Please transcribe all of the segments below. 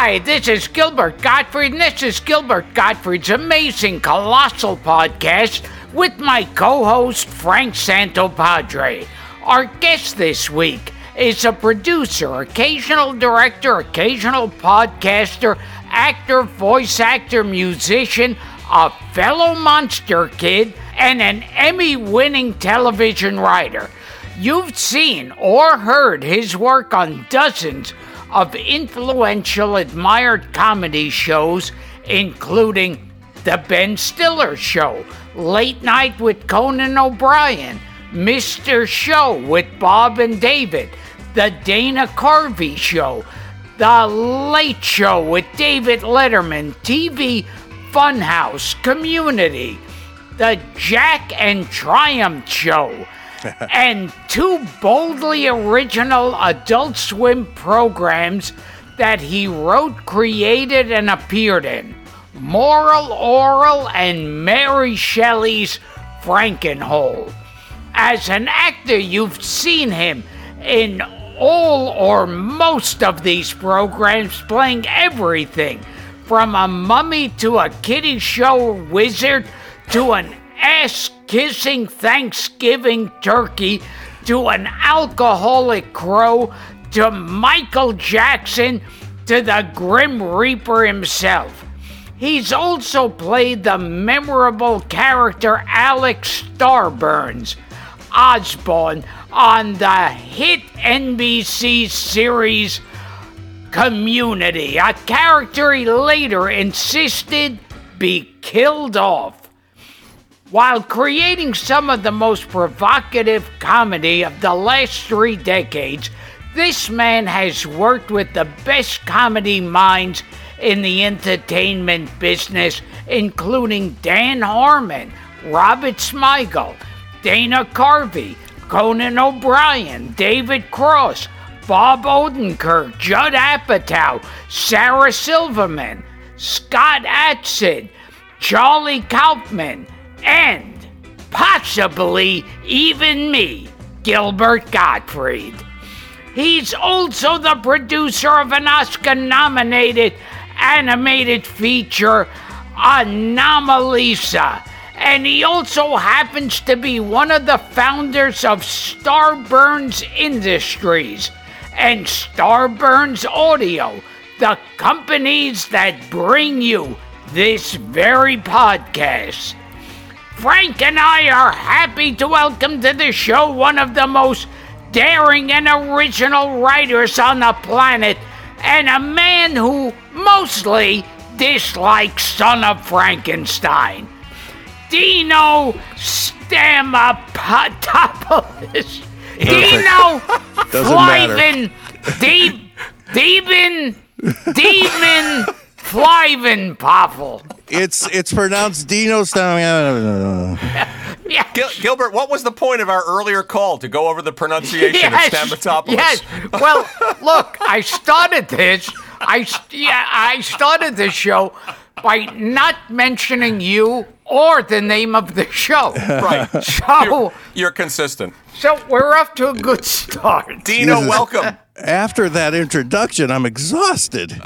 Hi, this is Gilbert Gottfried, and this is Gilbert Gottfried's amazing colossal podcast with my co host Frank Santopadre. Our guest this week is a producer, occasional director, occasional podcaster, actor, voice actor, musician, a fellow monster kid, and an Emmy winning television writer. You've seen or heard his work on dozens of influential, admired comedy shows, including The Ben Stiller Show, Late Night with Conan O'Brien, Mr. Show with Bob and David, The Dana Carvey Show, The Late Show with David Letterman, TV Funhouse, Community, The Jack and Triumph Show and two boldly original Adult Swim programs that he wrote, created, and appeared in Moral Orel and Mary Shelley's Frankenhole. As an actor, you've seen him in all or most of these programs playing everything from a mummy to a kiddie show wizard to an ass kissing Thanksgiving turkey to an alcoholic crow to Michael Jackson to the Grim Reaper himself. He's also played the memorable character Alex Starburns, Osborne, on the hit NBC series Community, a character he later insisted be killed off. While creating some of the most provocative comedy of the last three decades, this man has worked with the best comedy minds in the entertainment business, including Dan Harmon, Robert Smigel, Dana Carvey, Conan O'Brien, David Cross, Bob Odenkirk, Judd Apatow, Sarah Silverman, Scott Adsit, Charlie Kaufman, and possibly even me, Gilbert Gottfried. He's also the producer of an Oscar nominated animated feature, Anomalisa. And he also happens to be one of the founders of Starburns Industries and Starburns Audio, the companies that bring you this very podcast. Frank and I are happy to welcome to the show one of the most daring and original writers on the planet, and a man who mostly dislikes Son of Frankenstein. Dino Stamatopoulos. Dino Flyvin. Deep. Demon. Demon. Flyvin Poffel. It's it's pronounced Dino Stam. Gil- Gilbert, what was the point of our earlier call to go over the pronunciation of Stamatopoulos? Yes. Well, look, I started this. I yeah, I started this show by not mentioning you or the name of the show. Right. So, You're consistent. so we're off to a good start. Dino, welcome. After that introduction, I'm exhausted.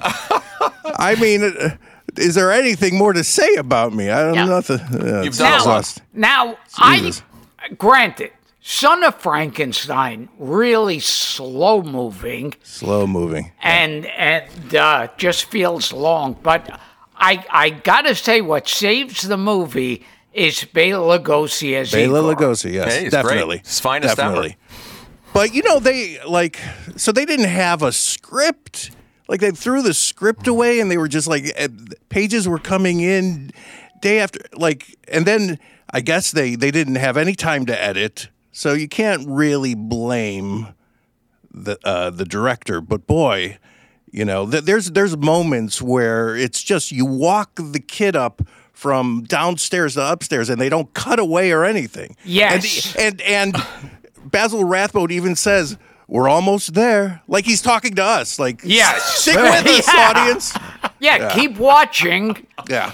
I mean, uh, is there anything more to say about me? I don't Yeah. know. Nothing. Uh, You've it's done a lot. Now, Jesus. I granted, Son of Frankenstein really slow moving Slow moving. and and uh, just feels long, but I I gotta say what saves the movie is Bela Lugosi as Bela Igor. Lugosi, yes, Hey, he's definitely. great. His finest ever. definitely. But you know, they like so they didn't have a script. Like they threw the script away, and they were just like eh, pages were coming in day after like, and then I guess they they didn't have any time to edit, so you can't really blame the uh, the director. But boy, you know, th- there's there's moments where it's just you walk the kid up from downstairs to upstairs, and they don't cut away or anything. Yes. and and, and Basil Rathbone even says. We're almost there. Like he's talking to us. Like, Yes. stick with us, Yeah. audience. Yeah, keep watching. Yeah,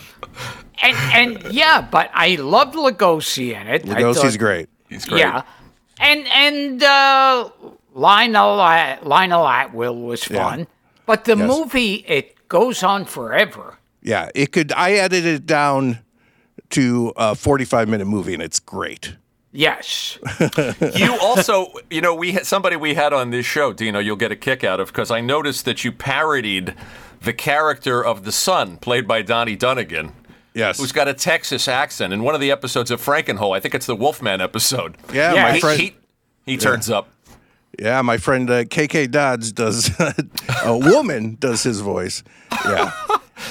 And and yeah, but I loved Lugosi in it. Lugosi's thought- great. He's great. Yeah, and and uh, Lionel uh, Lionel Atwill was fun, but the Yes. movie it goes on forever. Yeah, it could. I edited it down to a 45 minute movie, and it's great. Yes, You also, you know, we had somebody we had on this show, Dino. You'll get a kick out of because I noticed that you parodied the character of the son, played by Donnie Dunagan, Yes. who's got a Texas accent. In one of the episodes of Frankenhole, I think it's the Wolfman episode. yeah, Yeah, my he, friend. he, he turns up. Yeah, my friend uh, KK Dodds does a woman does his voice. Yeah,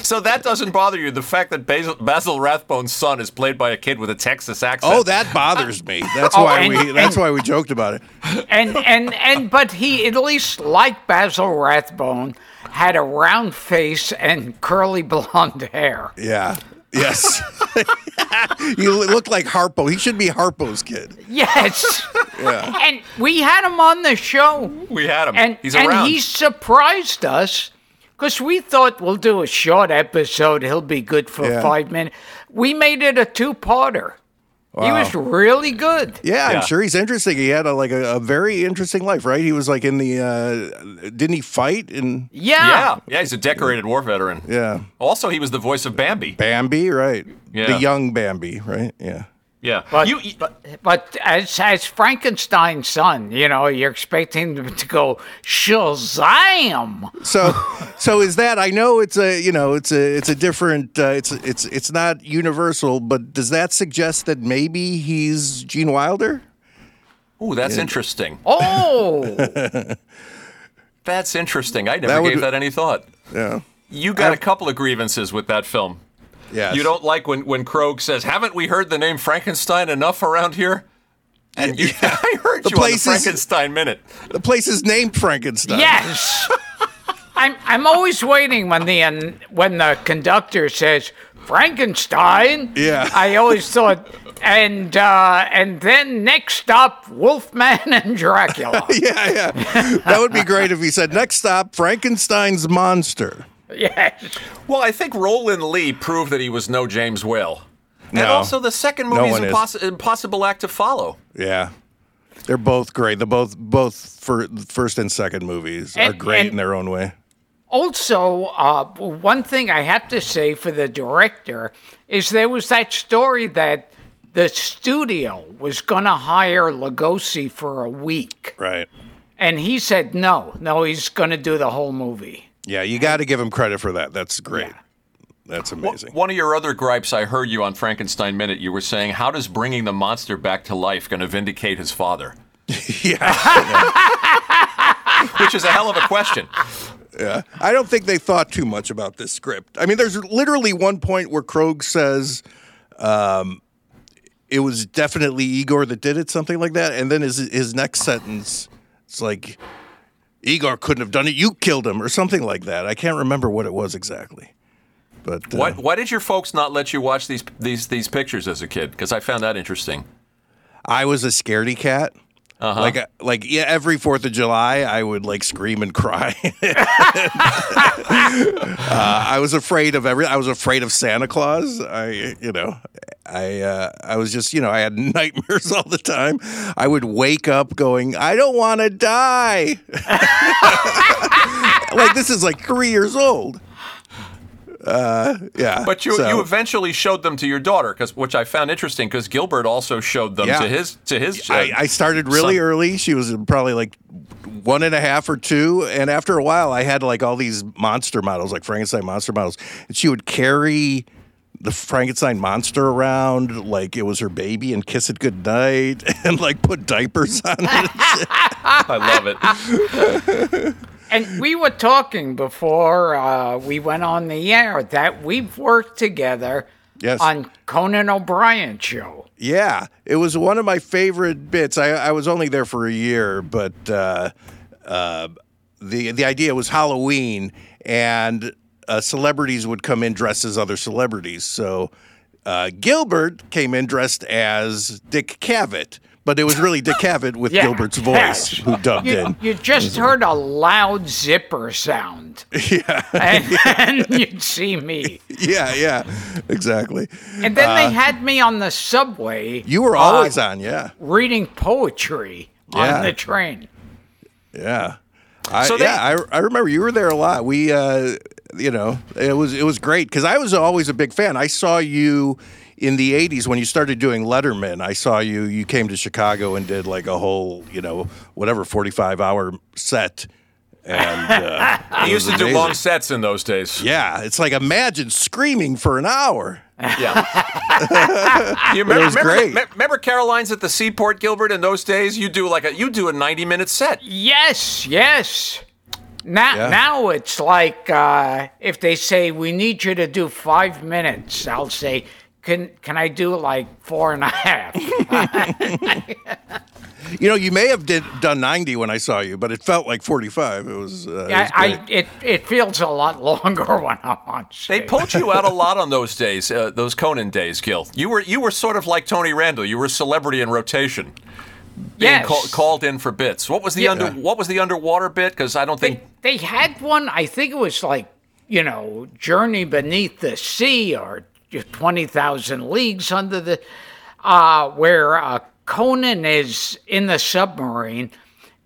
So that doesn't bother you. The fact that Basil, Basil Rathbone's son is played by a kid with a Texas accent. Oh, that bothers me. That's Oh, why and- we. That's and- why we joked about it. and and and but he at least like Basil Rathbone had a round face and curly blonde hair. Yeah. Yes. you look like Harpo. He should be Harpo's kid. Yes, Yeah. and we had him on the show. we had him. and He's and around. he surprised us because we thought we'll do a short episode. He'll be good for Yeah. five minutes. We made it a two-parter. Wow. He was really good. Yeah, Yeah. I'm sure he's interesting. He had a, like a, a very interesting life, right? He was like in the. Uh, didn't he fight in? Yeah. yeah, yeah, he's a decorated war veteran. Yeah, Also, he was the voice of Bambi. Bambi, right? Yeah. The young Bambi, right? Yeah. Yeah. But, you, but, but as as Frankenstein's son, you know, you're expecting him to go Shazam. So, so is that? I know it's a, you know, it's a, it's a different, uh, it's, it's, it's not universal, but does that suggest that maybe he's Gene Wilder? Oh, that's interesting. Oh, That's interesting. I never That would- gave that any thought. Yeah. You got a couple of grievances with that film. Yeah. You don't like when when Krogh says, "Haven't we heard the name Frankenstein enough around here?" And you, I heard The you on the place is- Frankenstein minute. The place is named Frankenstein. yes. I'm I'm always waiting when the um, when the conductor says Frankenstein. Yeah. I always thought, and uh, and then next stop, Wolfman and Dracula. Yeah, yeah. That would be great if he said, next stop, Frankenstein's monster. yes. Well, I think Rowland Lee proved that he was no James Whale. And also, the second No movie is one is. imposs- impossible act to follow. Yeah. They're both great. They're both both for first and second movies are great in their own way. Also, uh, one thing I have to say for the director is there was that story that the studio was going to hire Lugosi for a week. Right. And he said no, no, he's going to do the whole movie. Yeah, you got to give him credit for that. That's great. That's amazing. One of your other gripes, I heard you on Frankenstein Minute. You were saying, "How does bringing the monster back to life going to vindicate his father?" yeah. Which is a hell of a question. yeah. I don't think they thought too much about this script. I mean, there's literally one point where Krogh says, um, it was definitely Igor that did it, something like that. And then his his next sentence, it's like, Igor couldn't have done it. You killed him, or something like that. I can't remember what it was exactly. But uh, Why, why did your folks not let you watch these these these pictures as a kid? Because I found that interesting. I was a scaredy cat. Uh-huh. Like, uh, like yeah, every Fourth of July, I would like scream and cry. uh, I was afraid of every. I was afraid of Santa Claus. I, you know, I, uh, I was just, you know, I had nightmares all the time. I would wake up going, I don't want to die. like this is like three years old. Uh, yeah. But you so- you eventually showed them to your daughter, because which I found interesting, because Gilbert also showed them Yeah. to his to his. uh, I, I started really son. early. She was probably like one and a half or two, and after a while, I had like all these monster models, like Frankenstein monster models, and she would carry the Frankenstein monster around like it was her baby and kiss it goodnight and like put diapers on it. I love it. And we were talking before uh, we went on the air that we've worked together Yes. on Conan O'Brien show. Yeah, it was one of my favorite bits. I, I was only there for a year, but uh, uh, the the idea was Halloween, and uh, celebrities would come in dressed as other celebrities. So uh, Gilbert came in dressed as Dick Cavett, but it was really Dick Cavett with Yeah. Gilbert's voice who dubbed You, in. you just heard a loud zipper sound. Yeah. And, and you'd see me. Yeah, yeah, exactly. And then they had me on the subway. Uh, You were uh, always on, yeah, reading poetry Yeah. on the train. yeah. I, So they- yeah, I, I remember you were there a lot. We, uh, you know, it was it was great because I was always a big fan. I saw you in the '80s when you started doing Letterman. I saw you. You came to Chicago and did like a whole, you know, whatever 45 hour set. And uh, I used was to do long sets in those days. Yeah, it's like imagine screaming for an hour. Yeah. you remember, was remember, great. me- remember Caroline's at the Seaport, Gilbert? In those days, you do like a you do a ninety minute set. Yes, yes. Now, Yeah. now it's like uh, if they say we need you to do five minutes, I'll say, can can I do like four and a half? You know, you may have did, done 90 when I saw you, but it felt like 45. It was. Uh, it was I, I it it feels a lot longer when I'm on They stage. pulled you out a lot on those days, uh, those Conan days, Gil. You were you were sort of like Tony Randall. You were a celebrity in rotation, being yes. call, called in for bits. What was the Yeah. under What was the underwater bit? Because I don't think they, they had one. I think it was like you know, Journey Beneath the Sea or Twenty Thousand Leagues Under the, uh, where uh, Conan is in the submarine,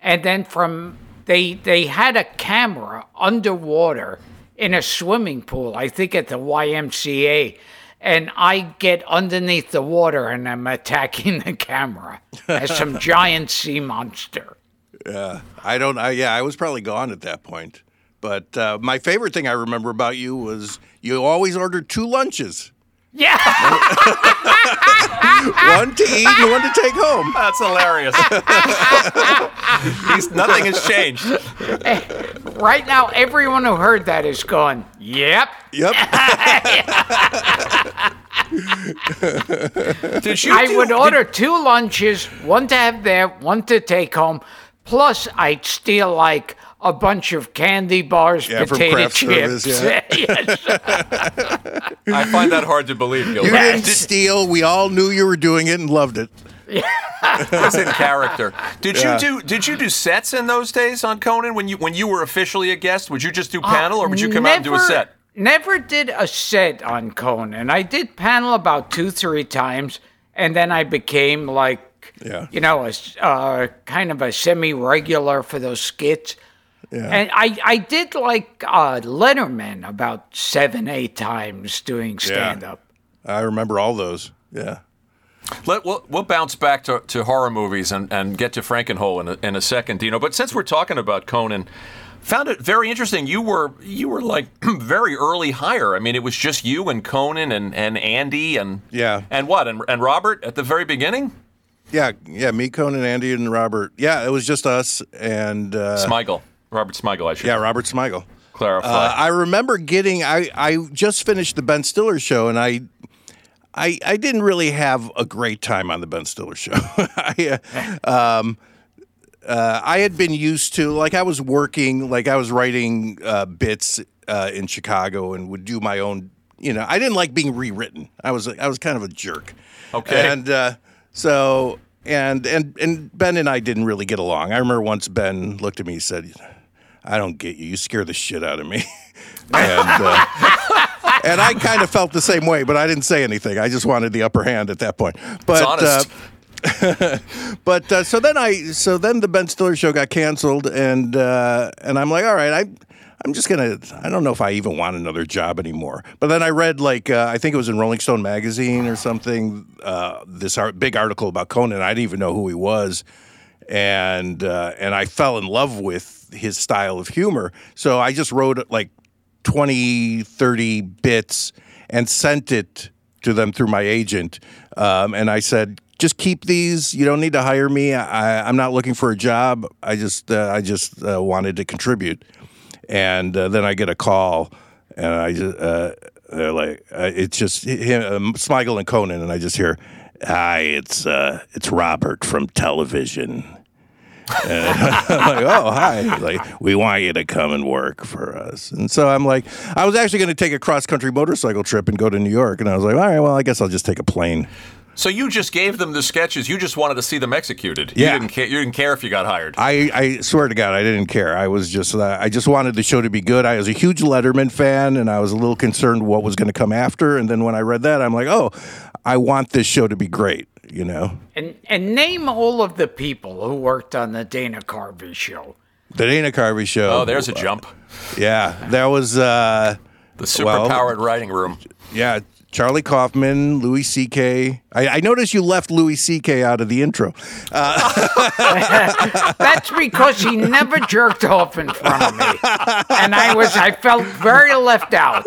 and then from they they had a camera underwater in a swimming pool. I think at the YMCA. And I get underneath the water and I'm attacking the camera as some giant sea monster. Yeah, I don't. I, yeah, I was probably gone at that point. But uh, my favorite thing I remember about you was you always ordered two lunches, Yeah. one to eat and one to take home. that's hilarious. He's, nothing has changed. Right now, everyone who heard that is going, yep. Yep. Did you? I do- would order two lunches, one to have there, one to take home. Plus, I'd steal like a bunch of candy bars, Yeah, from potato chips. service, yeah. I find that hard to believe, Gil. You didn't steal. We all knew you were doing it and loved it. was in character. Did Yeah. you do Did you do sets in those days on Conan when you when you were officially a guest? Would you just do panel, or would you come out and do a set? Never did a set on Conan. I did panel about two, three times, and then I became like, Yeah. you know, a s- uh, kind of a semi-regular for those skits. Yeah. And I, I did like uh, Letterman about seven, eight times doing stand-up. I remember all those. Yeah. Let, we'll, we'll bounce back to, to horror movies and, and get to Frankenhole in a, in a second, Dino. But since we're talking about Conan, found it very interesting. You were you were like very early hire. I mean, it was just you and Conan and, and Andy and Yeah. and what and, and Robert at the very beginning. Yeah. Yeah. Me, Conan, Andy, and Robert. Yeah. It was just us and. Uh, Smigel, Robert Smigel. I should yeah, Robert Smigel. clarify. Uh, I remember getting. I I just finished the Ben Stiller show, and I. I, I didn't really have a great time on the Ben Stiller show. I, uh, um, uh, I had been used to like I was working, like I was writing uh, bits uh, in Chicago and would do my own. You know, I didn't like being rewritten. I was I was kind of a jerk. Okay. and uh, so and and and Ben and I didn't really get along. I remember once Ben looked at me and said, "I don't get you. You scare the shit out of me." and uh, and I kind of felt the same way, but I didn't say anything. I just wanted the upper hand at that point. But honest. Uh, but uh, so then I so then the Ben Stiller show got canceled, and uh, and I'm like, all right, I. I'm just gonna. I don't know if I even want another job anymore. But then I read like uh, I think it was in Rolling Stone magazine or something. Uh, this art, big article about Conan. I didn't even know who he was, and uh, and I fell in love with his style of humor. So I just wrote like 20, 30 bits and sent it to them through my agent. Um, and I said, just keep these. You don't need to hire me. I, I'm not looking for a job. I just uh, I just uh, wanted to contribute. And uh, then I get a call, and I just uh, they're like, uh, it's just him, um, Smigel and Conan, and I just hear, "Hi, it's uh, it's Robert from television." And I'm like, oh, hi. Like, we want you to come and work for us. And so I'm like, I was actually going to take a cross country motorcycle trip and go to New York. And I was like, all right, well, I guess I'll just take a plane. So you just gave them the sketches. You just wanted to see them executed. Yeah. You didn't care. You didn't care if you got hired. I, I swear to God, I didn't care. I was just, uh, I just wanted the show to be good. I was a huge Letterman fan, and I was a little concerned what was going to come after. And then when I read that, I'm like, oh, I want this show to be great. You know, And and name all of the people who worked on the Dana Carvey show. the Dana Carvey show. oh, there's a jump. yeah. That was, uh, The Well- superpowered writing room. yeah. Charlie Kaufman, Louis C.K. I, I noticed you left Louis C.K. out of the intro. That's because he never jerked off in front of me, and I was I felt very left out.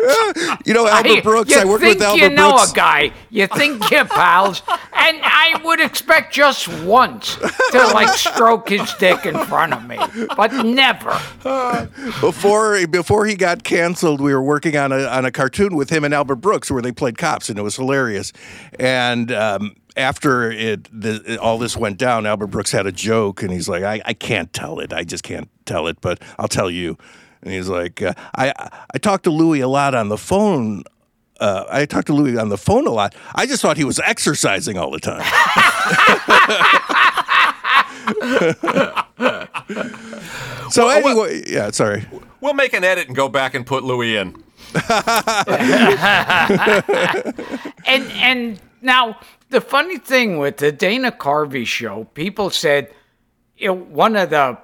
You know, Albert I- Brooks. I worked with Albert Brooks. you know Brooks. a guy, you think you're pals, and I would expect just once to like stroke his dick in front of me, but never. before before he got canceled, we were working on a on a cartoon with him and Albert Brooks where they played cops, and it was hilarious. And um, after it, the, all this went down, Albert Brooks had a joke, and he's like, "I, I can't tell it. I just can't tell it, but I'll tell you." And he's like, uh, "I I talked to Louis a lot on the phone." Uh, I talked to Louis on the phone a lot. I just thought he was exercising all the time. so anyway, yeah, sorry. We'll make an edit and go back and put Louis in. And and now the funny thing with the Dana Carvey show, people said you know, one of the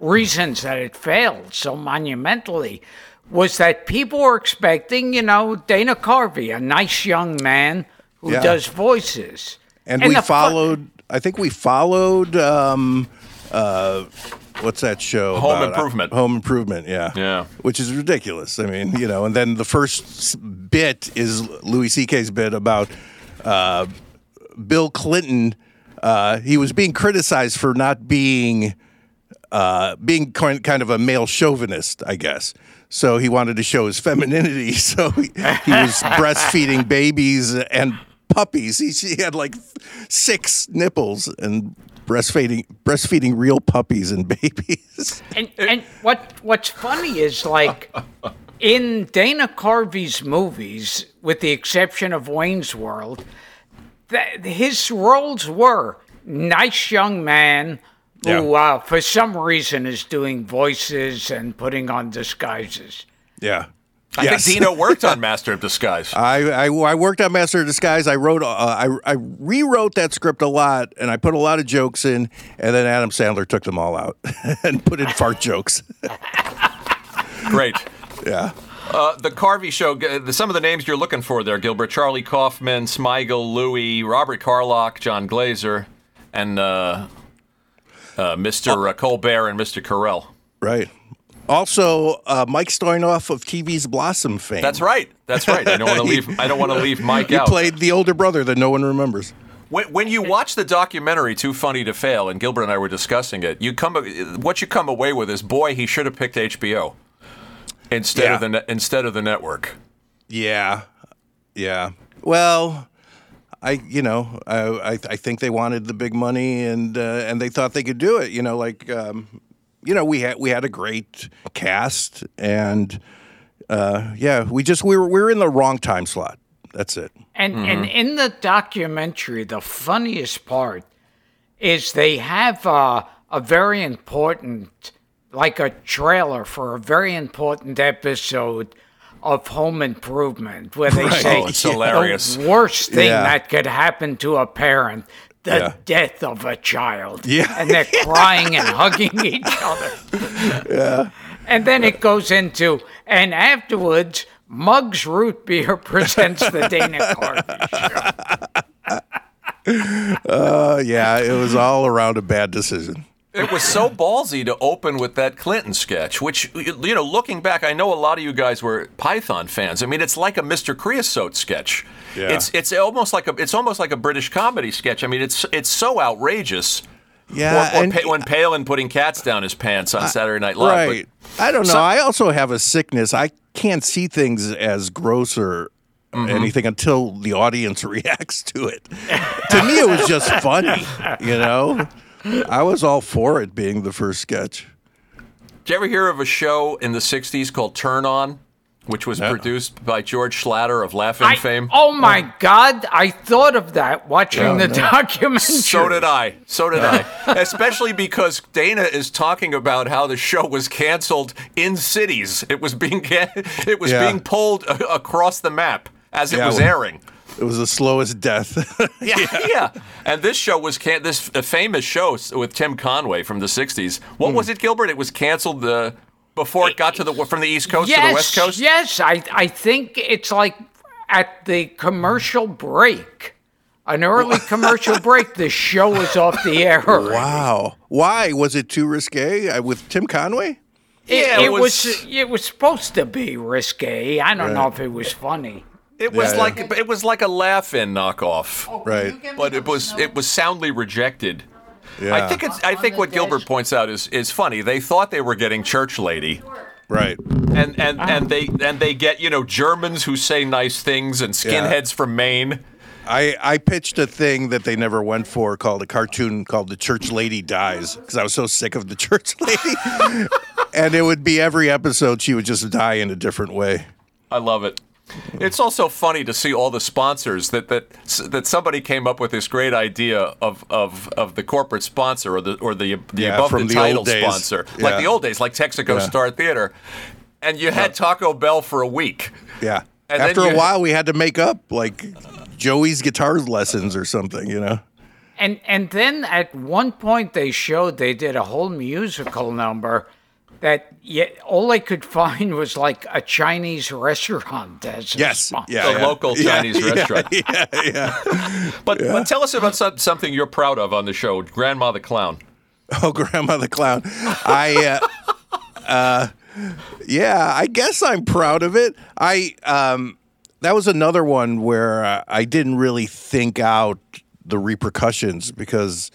reasons that it failed so monumentally was that people were expecting, you know, Dana Carvey, a nice young man who Yeah. does voices. and, we the fu- followed. I think we followed. Um, uh, what's that show? Home about? Improvement. Home Improvement. Yeah. Yeah. Which is ridiculous. I mean, you know, and then the first bit is Louis C.K.'s bit about uh, Bill Clinton. Uh, he was being criticized for not being uh, being kind of a male chauvinist, I guess. So he wanted to show his femininity. So he, he was breastfeeding babies and puppies. He, he had like six nipples and breastfeeding breastfeeding real puppies and babies. And and what what's funny is like in Dana Carvey's movies, with the exception of Wayne's World, that his roles were nice young man who, Yeah. uh, for some reason, is doing voices and putting on disguises. Yeah. I Yes. think Dino worked on Master of Disguise. I, I, I worked on Master of Disguise. I wrote, uh, I, I rewrote that script a lot, and I put a lot of jokes in, and then Adam Sandler took them all out and put in fart jokes. Great. Yeah. Uh, the Carvey Show. Some of the names you're looking for there, Gilbert: Charlie Kaufman, Smigel, Louis, Robert Carlock, Jon Glaser, and uh, uh, Mr. Uh, Colbert and Mr. Carell. Right. Also, uh, Mike Stoyanov of TV's Blossom fame. That's right. That's right. I don't want to leave. I don't want to leave Mike He out. He played the older brother that no one remembers. When, when you watch the documentary "Too Funny to Fail," and Gilbert and I were discussing it, you come what you come away with is, boy, he should have picked HBO instead Yeah. of the ne- instead of the network. Yeah, yeah. Well, I you know I I, I think they wanted the big money and uh, and they thought they could do it. You know, like um, you know we had we had a great cast and uh, yeah, we just we were we were in the wrong time slot. That's it. And and in the documentary, the funniest part is they have uh, a very important, like a trailer for a very important episode of Home Improvement, where they say Oh, it's hilarious. the worst thing Yeah. that could happen to a parent. The Yeah. death of a child. Yeah. And they're crying and hugging each other. Yeah. And then it goes into, and afterwards, Muggs Root Beer presents the Dana Carvey show. Uh, yeah, it was all around a bad decision. It was so ballsy to open with that Clinton sketch, which, you know, looking back, I know a lot of you guys were Python fans. I mean, it's like a Mr. Creosote sketch. Yeah. It's it's almost like a it's almost like a British comedy sketch. I mean, it's it's so outrageous. Yeah, or, or and- Pa- when Palin putting cats down his pants on Saturday Night Live. right. I don't know. I also have a sickness. I can't see things as gross or Mm-hmm. anything until the audience reacts to it. to me, it was just funny. You know, I was all for it being the first sketch. Did you ever hear of a show in the '60s called Turn On, which was produced by George Schlatter of Laughing I- fame? oh my God! I thought of that watching the documentary. So did I. So did I. Especially because Dana is talking about how the show was canceled in cities. It was being it was Yeah. being pulled across the map as it Yeah, was well- airing. It was the slowest death. Yeah, yeah. And this show was can- this famous show with Tim Conway from the '60s. What Hmm. was it, Gilbert? It was canceled uh, before it got to the from the East Coast yes, to the West Coast. Yes, I I think it's like at the commercial break, an early commercial break. The show was off the air. wow. Why was it too risque uh, with Tim Conway? It, Yeah, it it was, was- it was supposed to be risque. I don't know if it was funny. It was Yeah, like it was like a laugh-in knockoff. Right. but it was it was soundly rejected. Yeah. I think it's I think what Gilbert points out is is funny. They thought they were getting church lady, Right. and and and they and they get you know Germans who say nice things and skinheads from Maine. I, I pitched a thing that they never went for called a cartoon called The Church Lady Dies because I was so sick of the church lady. and it would be every episode she would just die in a different way. I love it. It's also funny to see all the sponsors that that that somebody came up with this great idea of of, of the corporate sponsor or the or the the Yeah, above from the the title sponsor, Yeah. like the old days, like Texaco Yeah. Star Theater, and you had Taco Bell for a week. Yeah. And then After a while, we had to make up like Joey's guitar lessons or something, you know? And and then at one point they showed they did a whole musical number that yet all I could find was like a Chinese restaurant as Yes. sponsor. Yeah. The local Yeah, Chinese yeah, restaurant. Yeah. Yeah. But, but tell us about some, something you're proud of on the show, Grandma the Clown. Oh, Grandma the Clown. I, uh, uh, yeah, I guess I'm proud of it. I, um, that was another one where uh, I didn't really think out the repercussions because,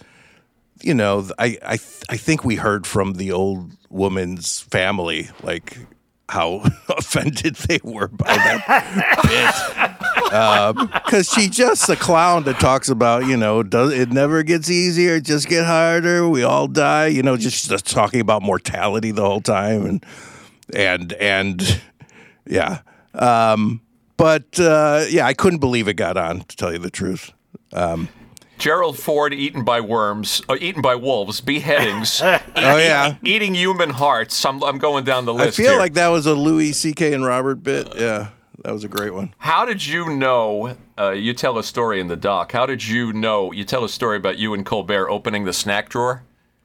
you know, I, I, I think we heard from the old woman's family, like, how offended they were by that bit. Because she just a clown that talks about, you know, does it never gets easier, just get harder, we all die, you know, just, just talking about mortality the whole time and and and yeah. Um, but uh, yeah, I couldn't believe it got on, to tell you the truth. Gerald Ford eaten by worms, uh, eaten by wolves, beheadings, Oh yeah. eating human hearts. I'm, I'm going down the list. I feel here. like that was a Louis C.K. and Robert bit. Yeah, that was a great one. How did you know? Uh, you tell a story in the doc. How did you know? You tell a story about you and Colbert opening the snack drawer.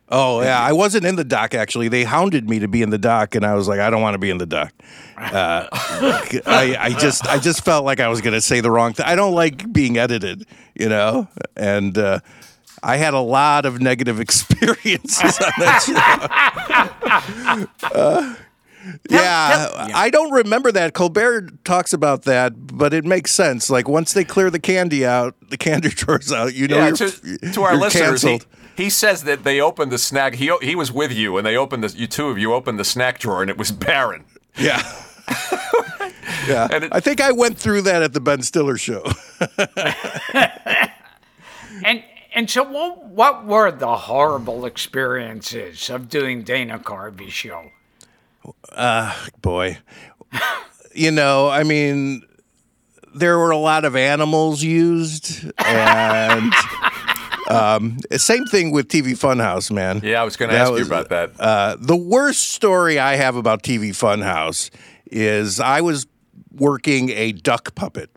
Oh yeah, I wasn't in the dock actually. They hounded me to be in the dock, and I was like, I don't want to be in the dock. Uh, I, I just, I just felt like I was going to say the wrong thing. I don't like being edited, you know, and uh, I had a lot of negative experiences on that show. Uh, yeah, I don't remember that. Colbert talks about that, but it makes sense. Like once they clear the candy out, the candy drawers out, you know, Yeah, to, to our listeners, he. He says that they opened the snack. He he was with you, and they opened the you two of you opened the snack drawer, and it was barren. Yeah. yeah. And it- I think I went through that at the Ben Stiller show. And and so what what were the horrible experiences of doing Dana Carvey show? Uh, boy. you know, I mean, there were a lot of animals used and Um, same thing with TV Funhouse, man. Yeah, I was going to That ask you about that. Uh, the worst story I have about TV Funhouse is I was working a duck puppet.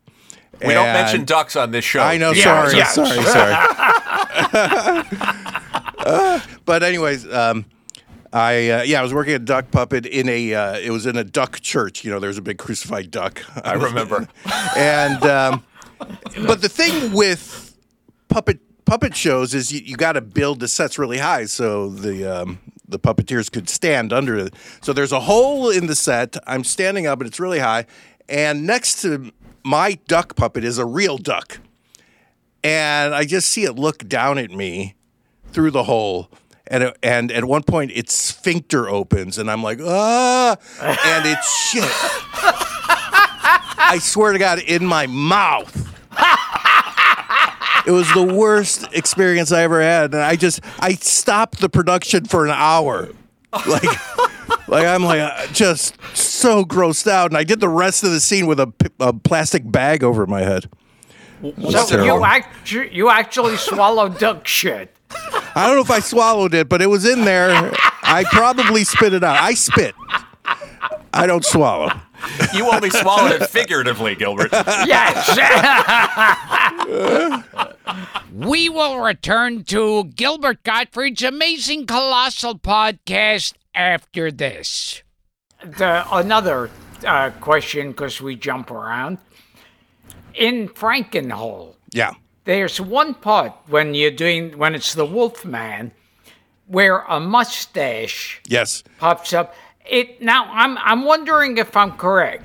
we don't mention ducks on this show. I know. Yeah, sorry, yeah. sorry, sorry. Uh, but anyways, um, I uh, yeah, I was working a duck puppet in a. Uh, it was in a duck church. You know, there's a big crucified duck. I remember. and um, but the thing with puppet puppet shows is you, you got to build the sets really high so the um, the puppeteers could stand under it. So there's a hole in the set. I'm standing up, and it's really high. And next to my duck puppet is a real duck, and I just see it look down at me through the hole. And, and at one point, its sphincter opens, and I'm like, ah, and it's shit. I swear to God, in my mouth. It was the worst experience I ever had, and I just I stopped the production for an hour, like, like I'm like uh, just so grossed out, and I did the rest of the scene with a, a plastic bag over my head. So you, actu- you actually swallowed duck shit. I don't know if I swallowed it, but it was in there. I probably spit it out. I spit. I don't swallow. You only swallowed it figuratively, Gilbert. Yes. We will return to Gilbert Gottfried's amazing colossal podcast after this. the, another uh, question, because we jump around. In Frankenhole, Yeah. there's one part when you're doing when it's the Wolfman, where a mustache Yes. pops up. It now I'm I'm wondering if I'm correct.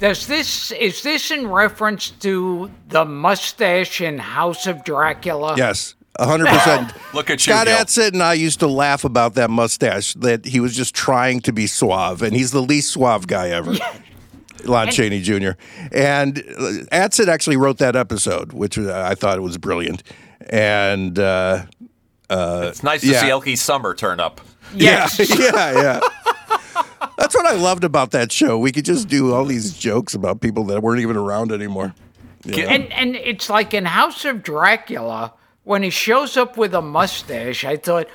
Does this is this in reference to the mustache in House of Dracula? Yes. Hundred percent. Look at you, Scott Gil. Adsit and I used to laugh about that mustache. That he was just trying to be suave, and he's the least suave guy ever. Lon Chaney Jr. And uh, Adsit actually wrote that episode, which uh, I thought was brilliant. And uh, It's nice to Yeah. see Elke Sommer turn up. Yes. yeah, yeah, yeah. That's what I loved about that show. We could just do all these jokes about people that weren't even around anymore. And and it's like in House of Dracula when he shows up with a mustache. I thought,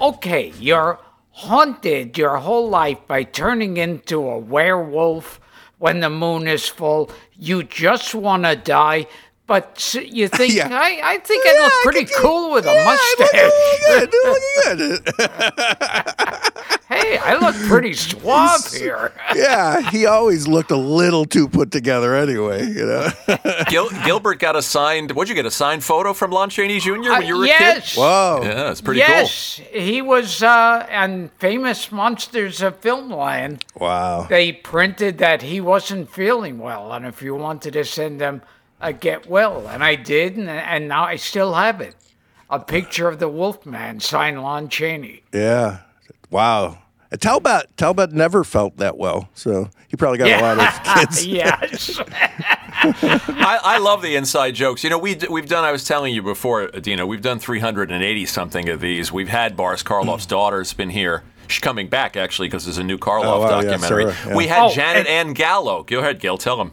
okay, you're haunted your whole life by turning into a werewolf when the moon is full. You just want to die. But you think Yeah. I, I think I Yeah, look I pretty could cool with a Yeah, mustache. Look looking good. hey, I look pretty suave here. yeah, he always looked a little too put together anyway, you know. Gil- Gilbert got a signed. What'd you get? A signed photo from Lon Chaney Jr. when you were Uh, yes. a kid? Whoa. Yeah, it's pretty cool. yes, he was uh, on Famous Monsters of Filmland. Wow. they printed that he wasn't feeling well, and if you wanted to send him a get well, and I did, and, and now I still have it. A picture of the Wolfman, signed Lon Chaney. Yeah. Wow. And Talbot Talbot never felt that well, so he probably got a lot of kids. yes. I, I love the inside jokes. You know, we we've done, I was telling you before, Adina. we've done 380 something of these. We've had Boris Karloff's hmm. daughter's been here. She's coming back, actually, because there's a new Karloff Oh, wow, yeah, documentary. Sarah, yeah. We had Oh, Janet and- Ann Gallow. Go ahead, Gail. tell him.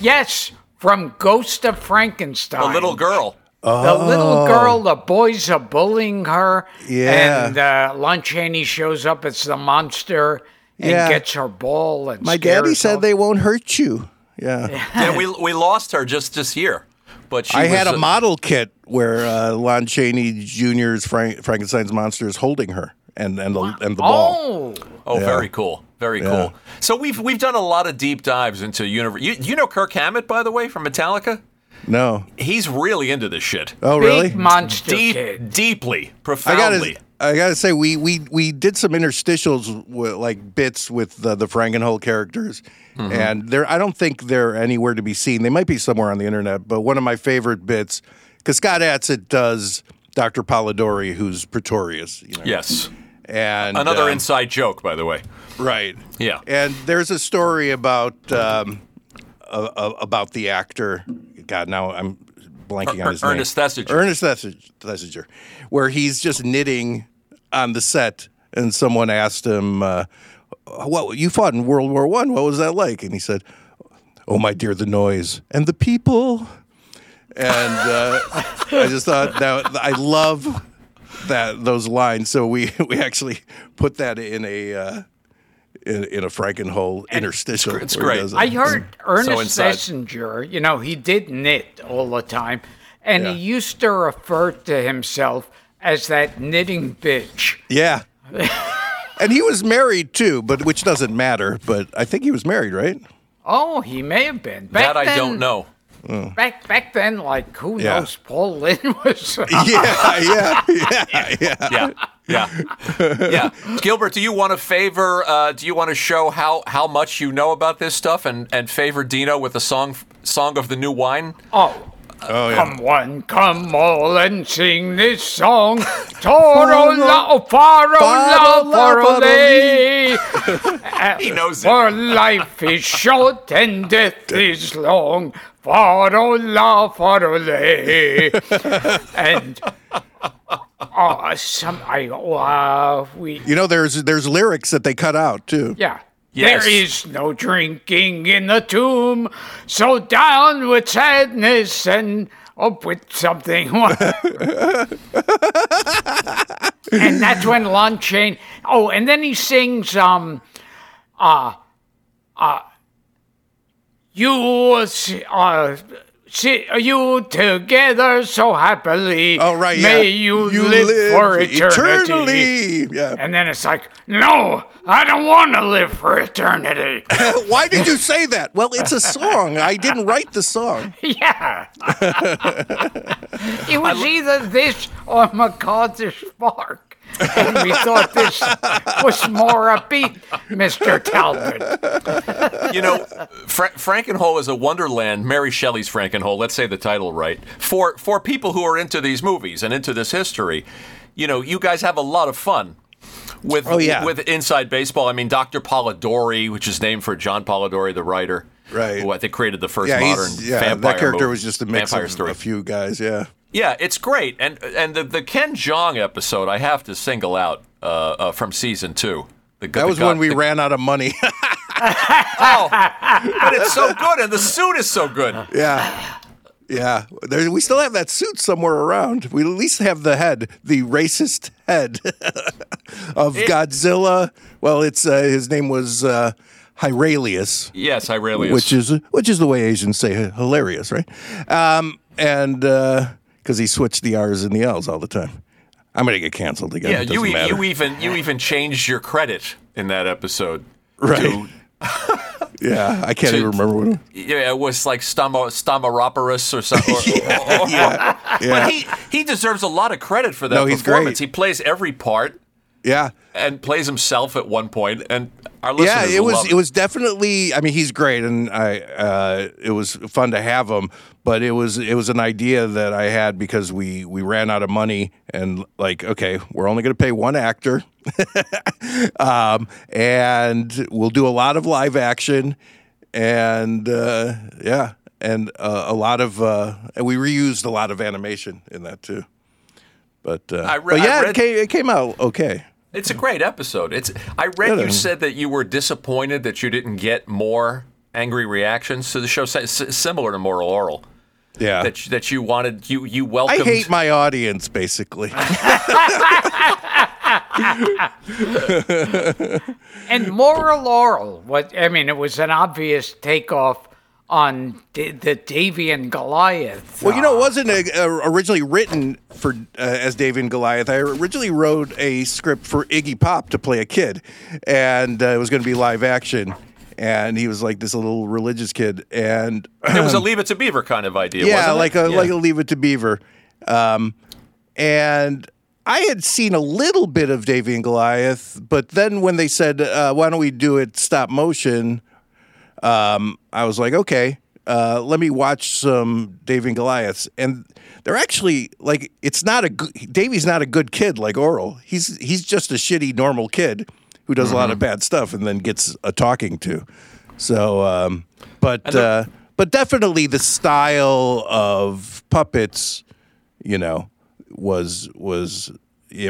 yes, from Ghost of Frankenstein. A little girl. The Oh. little girl, the boys are bullying her. Yeah. And uh, Lon Chaney shows up as the monster and Yeah. gets her ball. And My scares daddy said her. they won't hurt you. Yeah. Yeah, we, we lost her just this year. But she I was, had a uh, model kit where uh, Lon Chaney Jr.'s Frank, Frankenstein's monster is holding her and and the, and the ball. Oh, Oh, Yeah. very cool. Very Yeah. cool. So we've we've done a lot of deep dives into universe. You, you know Kirk Hammett, by the way, from Metallica? No. He's really into this shit. Oh, big really? monster Deep, kid. deeply, I profoundly. I gotta say, we we we did some interstitials, with, like bits with the, the Frankenhole characters, Mm-hmm. and they're I don't think they're anywhere to be seen. They might be somewhere on the internet, but one of my favorite bits, because Scott Adsit does Doctor Polidori, who's Pretorius. You know, Yes. and Another um, inside joke, by the way. right. Yeah. And there's a story about um, uh, about the actor. God, now I'm blanking Er- on his Ernest name. Thesiger. Ernest Thesiger, Thesiger, where he's just knitting on the set, and someone asked him, uh, "What you fought in World War One? What was that like?" And he said, "Oh my dear, the noise and the people." and uh, I just thought that I love that those lines. So we we actually put that in a. Uh, in, in a Frankenhole interstitial. it's where great. does. I heard Ernest inside. Messenger, you know, he did knit all the time, and Yeah. he used to refer to himself as that knitting bitch. Yeah. and he was married too, but which doesn't matter. But I think he was married, right? Oh, he may have been. Back that I then- don't know. Mm. Back back then, like who Yeah. knows? Paul Lynde was. Yeah, yeah, yeah, yeah. Yeah, yeah, yeah. Gilbert, do you want to favor? Uh, do you want to show how how much you know about this stuff and and favor Dino with the song song of the new wine? Oh, Oh yeah. come one, come all, and sing this song. Toro la, faro la, faro le. He knows it. For life is short and death is long. Faro la, faro le. And oh, some I uh, we You know, there's there's lyrics that they cut out too. yeah. Yes. There is no drinking in the tomb, so down with sadness and up with something. and that's when Lon Chaney. Oh, and then he sings, um, uh, uh, you, are uh, see you together so happily. Oh right, yeah. May you, live, for eternity. Yeah. And then it's like, no, I don't want to live for eternity. Why did you say that? Well, it's a song. I didn't write the song. yeah. it was either this or MacArthur's Park. And we thought this was more upbeat, Mr. Talbot. You know, Fra- Frankenhole is a wonderland. Mary Shelley's Frankenhole. Let's say the title right for for people who are into these movies and into this history. You know, you guys have a lot of fun. With, Oh, yeah. with Inside Baseball, I mean Dr. Polidori, which is named for John Polidori, the writer, Right. Who I think created the first Yeah, modern he's, yeah. vampire That character movie- was just a mix vampire of story. a few guys. Yeah. Yeah, it's great, and and the the Ken Jeong episode I have to single out uh, uh, from season two. The, That was when we ran out of money. Oh, but it's so good, and the suit is so good. yeah. Yeah. There, we still have that suit somewhere around. We at least have the head, the racist head of Godzilla. Well, it's uh, his name was uh, Hyralius. Yes, Hyralius. which is which is the way Asians say hilarious, right? Um, and because he switched the R's and the L's all the time, I'm gonna get canceled again. yeah, you e- you even you even changed your credit in that episode. Right. to- yeah, I can't to- even remember what. It, yeah, it was like Stamo, or something. or- or- yeah, yeah, But he he deserves a lot of credit for that No, performance. He plays every part yeah. and plays himself at one point, and our listeners. Yeah, it was love it was definitely. I mean, he's great, and I uh, it was fun to have him. But it was it was an idea that I had because we we ran out of money, and like, okay, we're only going to pay one actor, um, and we'll do a lot of live action, and uh, yeah, and uh, a lot of uh, and we reused a lot of animation in that too. But, uh, re- but yeah, read- it, came, it came out okay. It's a great episode. It's. I read you said that you were disappointed that you didn't get more angry reactions to the show, similar to Moral Orel. Yeah, That you- that you wanted you you I welcomed. hate my audience basically. And Moral Orel, what I mean, it was an obvious takeoff on D- the Davy and Goliath. Well, you know, it wasn't uh, uh, originally written for uh, as David and Goliath. I originally wrote a script for Iggy Pop to play a kid, and uh, it was going to be live action. And he was like this little religious kid, and it was a Leave It to Beaver kind of idea. yeah, wasn't it? like a Yeah. like a Leave It to Beaver. Um, and I had seen a little bit of Davy and Goliath, but then when they said, uh, "Why don't we do it stop motion?" Um, I was like, "Okay, uh, let me watch some Davy and Goliaths." And they're actually like, it's not a good, Davy's not a good kid like Orel. He's he's just a shitty normal kid who does a lot of bad stuff and then gets a talking to. So, um, but uh, but definitely the style of puppets, you know, was was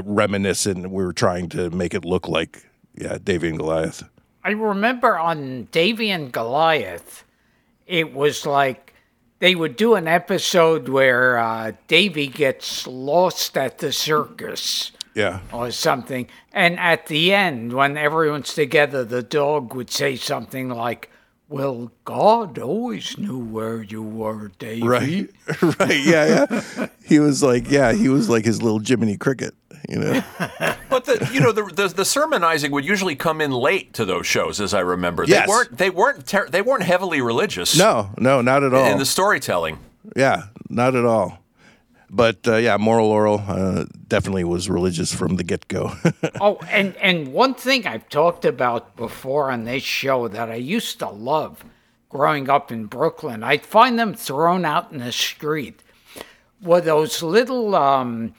reminiscent. We were trying to make it look like yeah, Davy and Goliath. I remember on Davy and Goliath, it was like they would do an episode where uh, Davy gets lost at the circus Yeah. or something. And at the end, when everyone's together, the dog would say something like, Well, God always knew where you were, Davy. Right. right. Yeah. Yeah. he was like, yeah, he was like his little Jiminy Cricket. You know. But the you know the, the the sermonizing would usually come in late to those shows, as I remember. Yes. They weren't they weren't ter- they weren't heavily religious. no. No. Not at all. in the storytelling. Yeah, not at all. But uh, yeah, Moral Orel uh, definitely was religious from the get go. Oh, and, and one thing I've talked about before on this show that I used to love growing up in Brooklyn, I'd find them thrown out in the street, were those little um,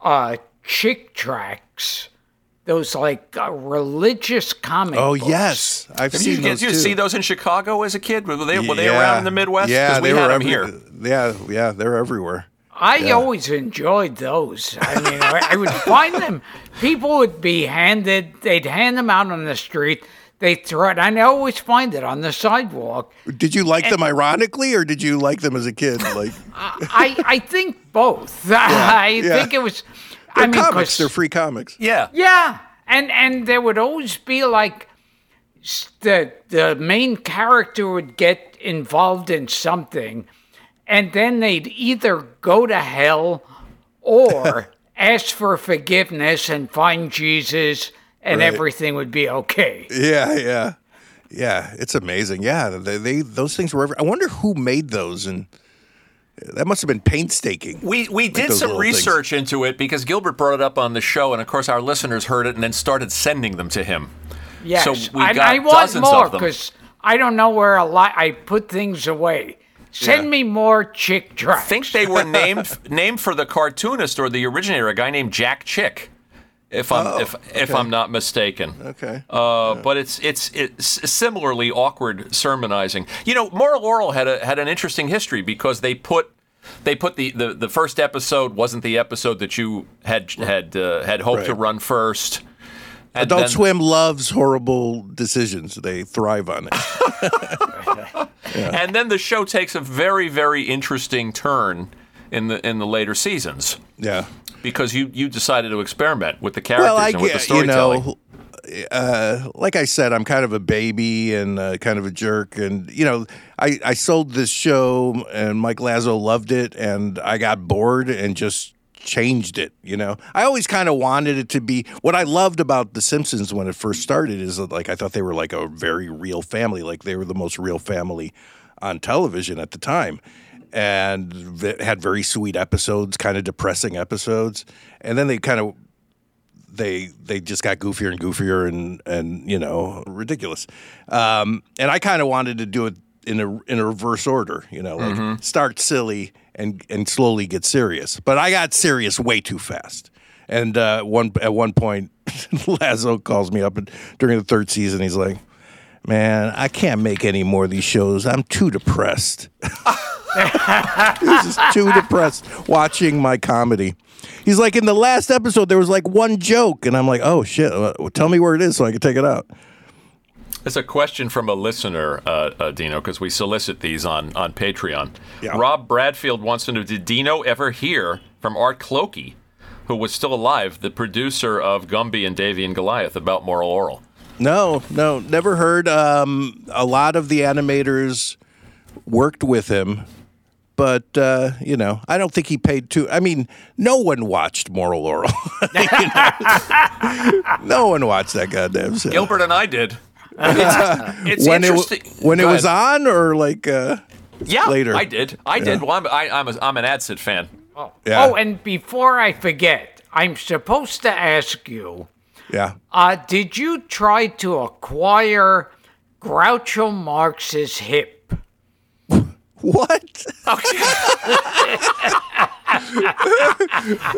uh, chick tracts, those like uh, religious comic oh books. yes, I've Did seen you, those did you too. see those in Chicago as a kid? Were they, were they Yeah. around in the Midwest? Yeah, 'Cause we they had were them every- here. Yeah, yeah, they're everywhere. I always enjoyed those. I mean, I, I would find them. People would be handed. They'd hand them out on the street. They throw it. and I always find it on the sidewalk. Did you like them ironically, or did you like them as a kid? Like I I think both. I yeah. think it was. they're I mean, comics, 'cause- they're free comics. Yeah. Yeah, and and there would always be like the the main character would get involved in something, and then they'd either go to hell or ask for forgiveness and find Jesus, and Right. everything would be okay. Yeah, yeah, yeah. It's amazing. Yeah, they, they those things were. Every, I wonder who made those, and that must have been painstaking. We we did some little things. research into it because Gilbert brought it up on the show, and of course our listeners heard it and then started sending them to him. Yes, So we and got I want dozens more of them. because I don't know where a lot. I put things away. Send Yeah. me more chick tracts. I think they were named named for the cartoonist or the originator, a guy named Jack Chick, if I'm Oh, if if I'm not mistaken. Okay. Uh, but it's it's it's similarly awkward sermonizing. You know, Moral Orel had a had an interesting history because they put they put the, the, the first episode wasn't the episode that you had had uh, had hoped to run first. Adult then- Swim loves horrible decisions. They thrive on it. and then the show takes a very very interesting turn in the in the later seasons Yeah. because you you decided to experiment with the characters Well, I and with the get you storytelling. know, uh, like I said, I'm kind of a baby and uh, kind of a jerk, and you know, I I sold this show, and Mike Lazzo loved it, and I got bored and just changed it. You know, I always kind of wanted it to be what I loved about The Simpsons when it first started is that like I thought they were like a very real family, like they were the most real family on television at the time. And they had very sweet episodes, kind of depressing episodes, and then they kind of they they just got goofier and goofier and and you know ridiculous. Um, and I kind of wanted to do it in a in a reverse order, you know, like start silly and and slowly get serious. But I got serious way too fast. And uh, one at one point, Lazzo calls me up and, during the third season. He's like, "Man, I can't make any more of these shows. I'm too depressed." was just too depressed watching my comedy. He's like, in the last episode, there was like one joke, and I'm like, oh shit, uh, tell me where it is so I can take it out. It's a question from a listener, uh, uh, Dino, because we solicit these on, on Patreon. Yeah. Rob Bradfield wants to know Did Dino ever hear from Art Clokey, who was still alive, the producer of Gumby and Davy and Goliath, about Moral Orel? No, no, never heard. Um, a lot of the animators worked with him, but uh, you know, I don't think he paid too. I mean, no one watched Moral Orel. You know? no one watched that goddamn show. Gilbert and I did. It's, it's when it interesting. w- when it was ahead. on, or like, uh, yeah, later. I did. I did. Well, I'm, I, I'm, a, I'm an Adsit fan. yeah, Oh, and before I forget, I'm supposed to ask you: yeah. uh, Did you try to acquire Groucho Marx's hip? What?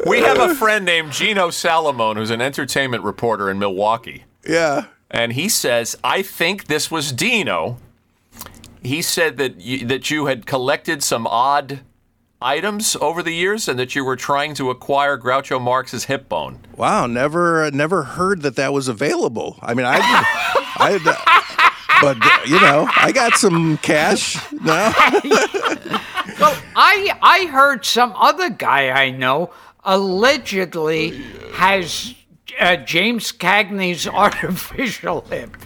We have a friend named Gino Salomone, who's an entertainment reporter in Milwaukee. Yeah. And he says, "I think this was Dino." He said that you, that you had collected some odd items over the years, and that you were trying to acquire Groucho Marx's hip bone. Wow, never never heard that that was available. I mean, I, I, but uh, you know, I got some cash. No, Well, I I heard some other guy I know allegedly has uh, James Cagney's artificial hip.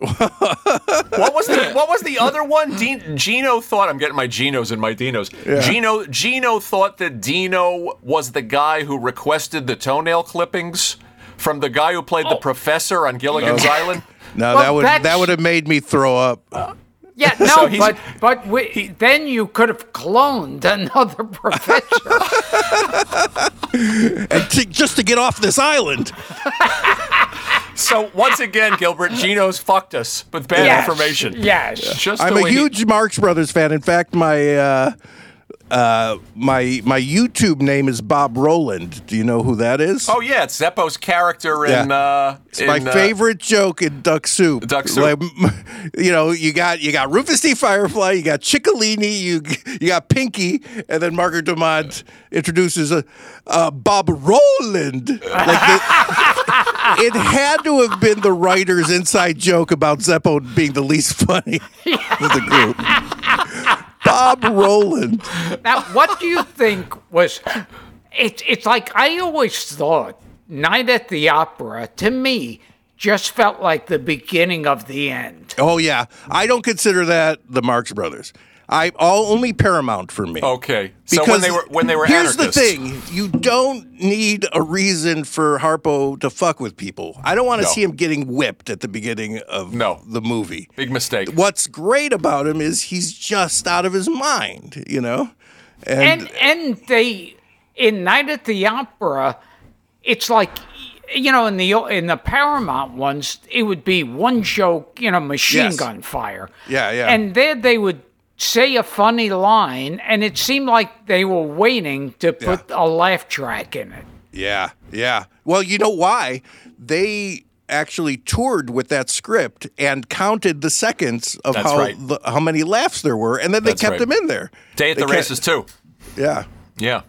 What was the What was the other one? Dean, Gino thought I'm getting my Genos and my Dinos. Gino Gino thought that Dino was the guy who requested the toenail clippings from the guy who played the professor on Gilligan's Island. No, Well, that would that would have made me throw up. Yeah, no, So but but we, then you could have cloned another professor. And to, just to get off this island. So once again, Gilbert, Gino's fucked us with bad Yes, information. Yes. Just I'm a way he- huge Marx Brothers fan. In fact, my uh, uh, my my YouTube name is Bob Roland. Do you know who that is? Oh yeah, it's Zeppo's character in. Yeah. Uh, It's my in, uh, favorite joke in Duck Soup. Duck Soup. Like, you know, you got you got Rufus T. Firefly, you got Chicolini, you you got Pinky, and then Margaret Dumont introduces a, uh, Bob Roland. Like the, it had to have been the writer's inside joke about Zeppo being the least funny of the group. Bob Roland. Now, what do you think was? It's it's like I always thought Night at the Opera to me just felt like the beginning of the end. Oh yeah, I don't consider that the Marx Brothers. I all only Paramount for me. Okay, so when they were when they were here's anarchists, the thing: you don't need a reason for Harpo to fuck with people. I don't want to No. see him getting whipped at the beginning of No. the movie. big mistake. What's great about him is he's just out of his mind, you know. And, And and they in Night at the Opera, it's like you know in the in the Paramount ones, it would be one joke, you know, machine Yes. gun fire. Yeah, yeah. And there they would say a funny line, and it seemed like they were waiting to put a laugh track in it. yeah, yeah. Well, you know why they actually toured with that script and counted the seconds of That's how right. the, how many laughs there were, and then they That's kept right. them in there. Day at They the kept- races too. Yeah. Yeah.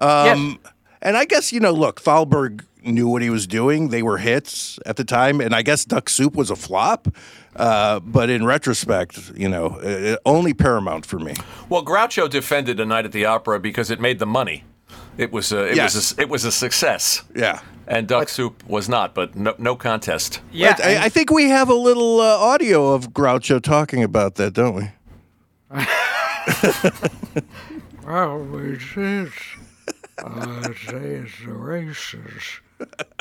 Um, And I guess, you know, look, Thalberg knew what he was doing. They were hits at the time. And I guess Duck Soup was a flop. Uh, but in retrospect, you know, uh, only Paramount for me. Well, Groucho defended A Night at the Opera because it made the money. It was a, it Yes. was a, it was a success. Yeah. And Duck Soup was not, but no, no contest. yeah, I, I think we have a little uh, audio of Groucho talking about that, don't we? Well, we says, uh, says the races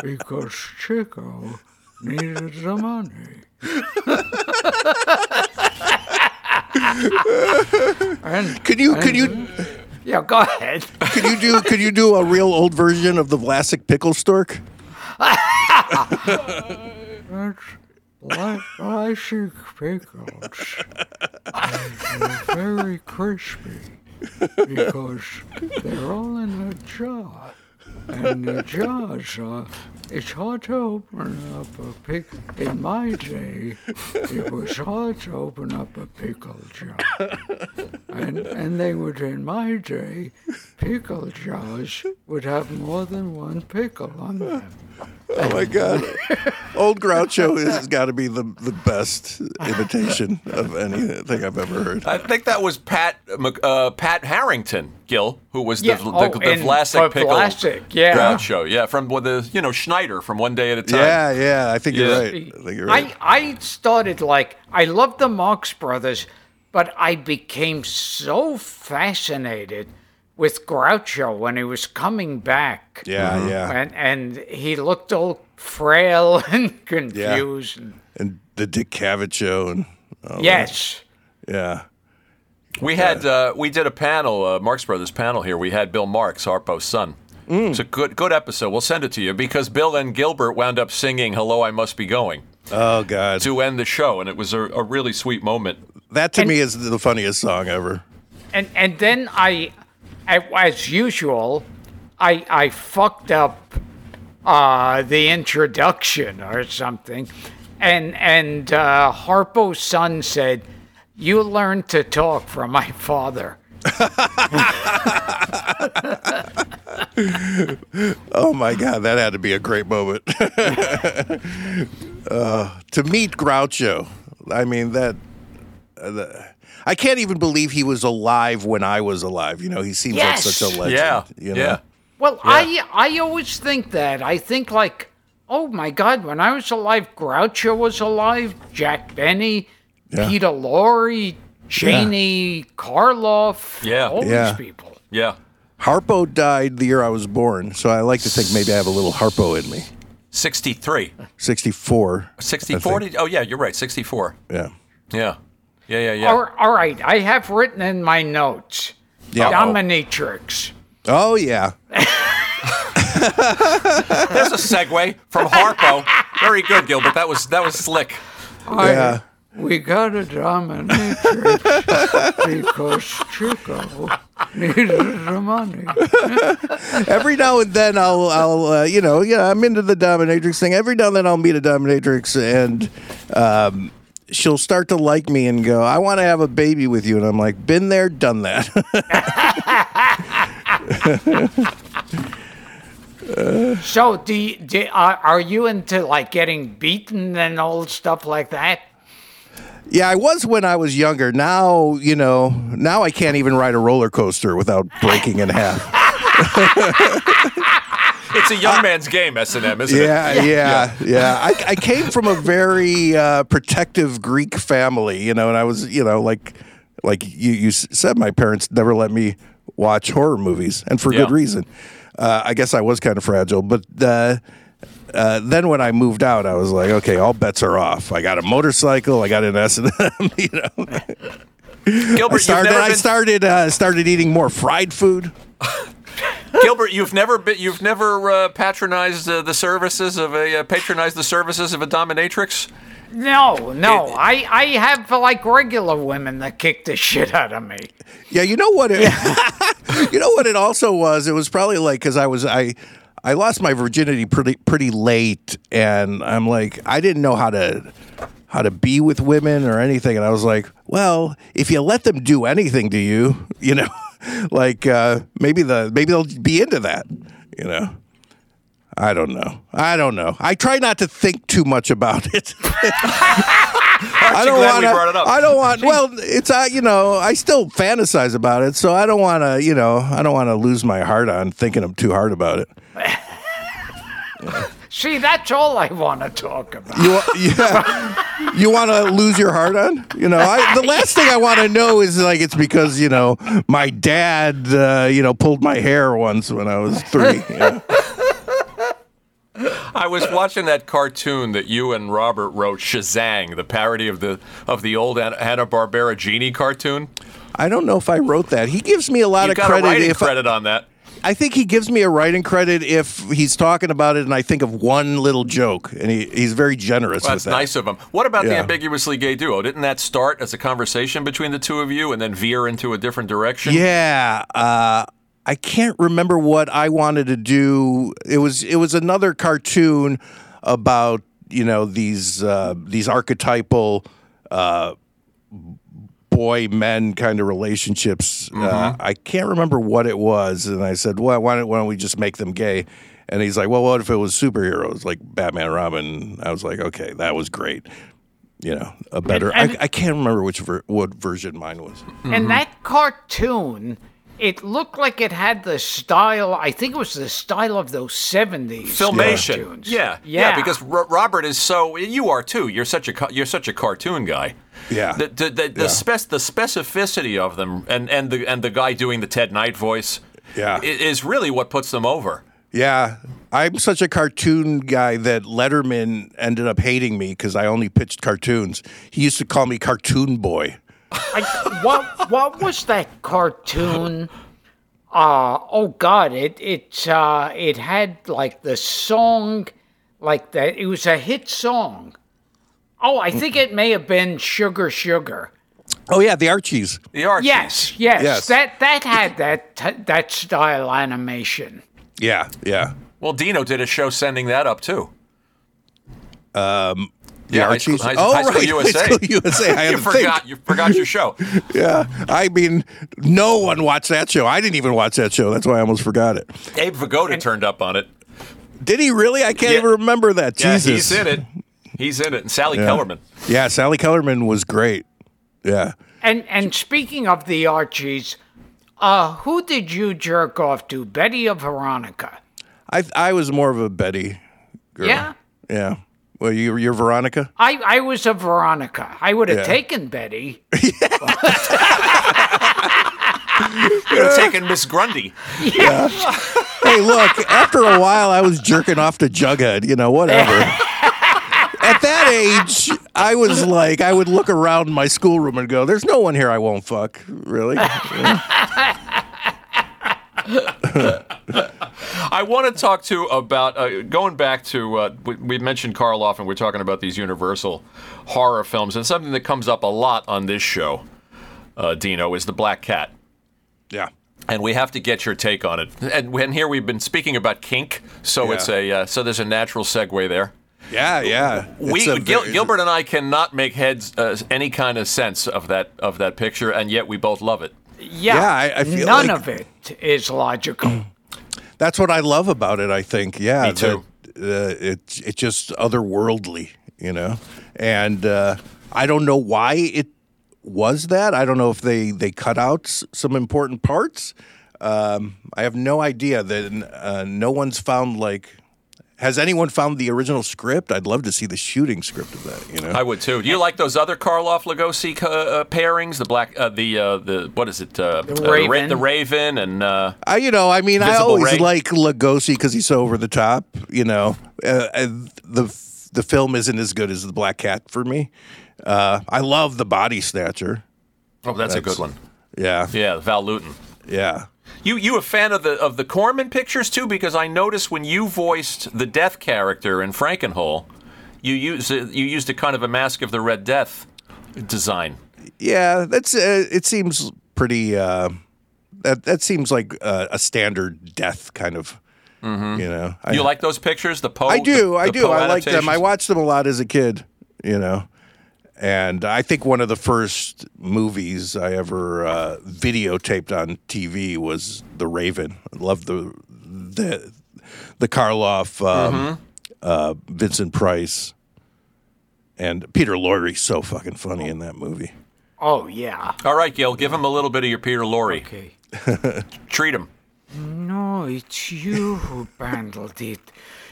because Chico needed the money. and Could you could you yeah, go ahead. could you do could you do a real old version of the Vlasic pickle stork? That's like classic pickles. They're very crispy because they're all in a jar. And the jars are, it's hard to open up a pickle. In my day, it was hard to open up a pickle jar. And, and they would, in my day, pickle jars would have more than one pickle on them. Oh my God! Old Groucho has got to be the the best imitation of anything I've ever heard. I think that was Pat uh, Pat Harrington, Gil, who was Yeah, the, oh, the, the and Vlasic pickle Vlasic, yeah. Groucho. Yeah, from with the you know Schneider from One Day at a Time. Yeah, yeah, I think Yeah. you're right. I think you're right. I, I started like I love the Marx Brothers, but I became so fascinated with Groucho when he was coming back. yeah, yeah. And and he looked all frail and confused. and- And the Dick Cavett show, and oh, yes. yeah, We had uh, we did a panel, uh, Marx Brothers panel here. We had Bill Marx, Harpo's son. Mm. It's a good good episode. We'll send it to you because Bill and Gilbert wound up singing "Hello, I Must Be Going" oh god, to end the show, and it was a, a really sweet moment. that to And- me is the funniest song ever. And and then I, I as usual, I I fucked up uh, the introduction or something, and and uh, Harpo's son said, "You learned to talk from my father." Oh my god, that had to be a great moment. uh, to meet Groucho, I mean that uh, the, I can't even believe he was alive when I was alive. You know, he seems Yes. like such a legend. Yeah, you know? yeah. Well, I I always think that. I think like, oh my God, when I was alive, Groucho was alive, Jack Benny, Yeah. Peter Lorre, Janie Karloff, Yeah. all Yeah. these people. Yeah. Harpo died the year I was born, so I like to think maybe I have a little Harpo in me. 63. 64. I 64? Did- Oh, yeah, you're right. 64. Yeah. Yeah. Yeah, yeah, yeah. All, all right, I have written in my notes. Yeah. Dominatrix. Oh, yeah. There's a segue from Harpo. Very good, Gilbert. That was that was slick. Yeah. We got a dominatrix because Chico needed the money. Every now and then I'll, I'll, uh, you know, yeah, I'm into the dominatrix thing. Every now and then I'll meet a dominatrix and um, she'll start to like me and go, "I want to have a baby with you," and I'm like, "Been there, done that." So, do, you, do are, are you into like getting beaten and all stuff like that? yeah, I was when I was younger. Now, you know, now I can't even ride a roller coaster without breaking in half. It's a young man's game, S&M, isn't Yeah, it? yeah, yeah. Yeah. I, I came from a very uh, protective Greek family, you know, and I was, you know, like, like you, you said, my parents never let me watch horror movies, and for good reason. Uh, I guess I was kind of fragile, but uh, uh, then when I moved out, I was like, okay, all bets are off. I got a motorcycle, I got an S and M, you know. Gilbert, I you've started, never I started, uh, started eating more fried food. Gilbert, you've never been, you've never uh, patronized uh, the services of a uh, patronized the services of a dominatrix. No, no. I, I have like regular women that kick the shit out of me. Yeah, you know what? It, you know what it also was. It was probably like because I was I I lost my virginity pretty pretty late, and I'm like I didn't know how to how to be with women or anything, and I was like, well, if you let them do anything to you, you know, like uh, maybe the maybe they'll be into that, you know. I don't know. I don't know. I try not to think too much about it. I don't want we brought it up? I don't want. Well, it's uh, you know, I still fantasize about it, so I don't want to. You know, I don't want to lose my heart on thinking I'm too hard about it. See, that's all I want to talk about. You, yeah, you want to lose your heart on? You know, I, the last thing I want to know is like it's because you know my dad, uh, you know, pulled my hair once when I was three. you know. I was watching that cartoon that you and Robert wrote, Shazang, the parody of the of the old Hanna Barbera genie cartoon. I don't know if I wrote that. He gives me a lot You of got credit a writing if I- credit on that. I think he gives me a writing credit if he's talking about it and I think of one little joke, and he, he's very generous Well, with that's that. nice of him. What about the ambiguously gay duo? Didn't that start as a conversation between the two of you and then veer into a different direction? Yeah, uh, I can't remember what I wanted to do. It was it was another cartoon about you know these uh, these archetypal uh, boy men kind of relationships. Uh, I can't remember what it was, and I said, "Well, why don't, why don't we just make them gay?" And he's like, "Well, what if it was superheroes like Batman, Robin?" I was like, "Okay, that was great." You know, a better. And- I, I can't remember which ver- what version mine was. And that cartoon, it looked like it had the style. I think it was the style of those seventies Filmation, cartoons. yeah, yeah, because Ro- Robert is so. You are too. You're such a you're such a cartoon guy. Yeah. The the, the, the, Yeah. spec- the specificity of them, and, and the and the guy doing the Ted Knight voice, Yeah. is really what puts them over. Yeah, I'm such a cartoon guy that Letterman ended up hating me because I only pitched cartoons. He used to call me Cartoon Boy. I, what what was that cartoon? Uh oh God! It it uh it had like the song, like that. It was a hit song. Oh, I think it may have been Sugar Sugar. Oh yeah, the Archies. The Archies. Yes, yes, Yes. That that had that t- that style animation. Yeah, yeah. Well, Dino did a show sending that up too. The Yeah, High School- Archies. High- oh High School right, USA. High School USA. I you forgot. think. You forgot your show. Yeah, I mean, no one watched that show. I didn't even watch that show. That's why I almost forgot it. Abe Vigoda turned up on it. Did he really? I can't Yeah. even remember that. Yeah, Jesus. he's in it. He's in it. And Sally Yeah. Kellerman. Yeah, Sally Kellerman was great. Yeah. And and speaking of the Archies, uh, who did you jerk off to, Betty or Veronica? I I was more of a Betty girl. Yeah. Yeah. Well, you you're Veronica. I, I was a Veronica. I would have Yeah. taken Betty. Could have taken Miss Grundy. Hey, look. After a while, I was jerking off to Jughead. You know, whatever. At that age, I was like, I would look around my schoolroom and go, "There's no one here I won't fuck." Really? I want to talk to about uh, going back to uh, we, we mentioned Karloff and we're talking about these Universal horror films and something that comes up a lot on this show, uh, Dino, is the Black Cat. Yeah. And we have to get your take on it. And when here we've been speaking about kink, so Yeah. it's a uh, so there's a natural segue there. Yeah. Yeah. We Gil, very- Gilbert and I cannot make heads uh, any kind of sense of that of that picture, and yet we both love it. Yeah, Yeah, I- I feel none like- of it is logical. That's what I love about it. I think, yeah, Me too. that, uh, it's it's just otherworldly, you know. And uh, I don't know why it was that. I don't know if they they cut out s- some important parts. Um, I have no idea. That uh, no one's found like. Has anyone found the original script? I'd love to see the shooting script of that. You know, I would too. Do you like those other Karloff Lugosi uh, uh, pairings? The black, uh, the uh, the what is it? Uh, the Ra- Raven. the Raven, and uh, I, you know, I mean, I always Ray. like Lugosi because he's so over the top. You know, uh, uh, the the film isn't as good as the Black Cat for me. Uh, I love the Body Snatcher. oh, that's, a good one. Yeah, Yeah, Val Lewton. yeah, You you a fan of the of the Corman pictures too? Because I noticed when you voiced the Death character in Frankenhole, you used you used a kind of a Mask of the Red Death design. yeah. That's uh, it. Seems pretty. Uh, that that seems like uh, a standard death kind of. You know, I, You like those pictures? The Poe. I do. the- I do. I like them. I watched them a lot as a kid. You know, and I think one of the first movies I ever uh, videotaped on TV was The Raven. I love the the the Karloff, um, Mm-hmm. uh, Vincent Price, and Peter Lorre. So fucking funny in that movie. oh yeah. All right, Gil, give him a little bit of your Peter Lorre. Okay. Treat him. No, it's you who bundled it.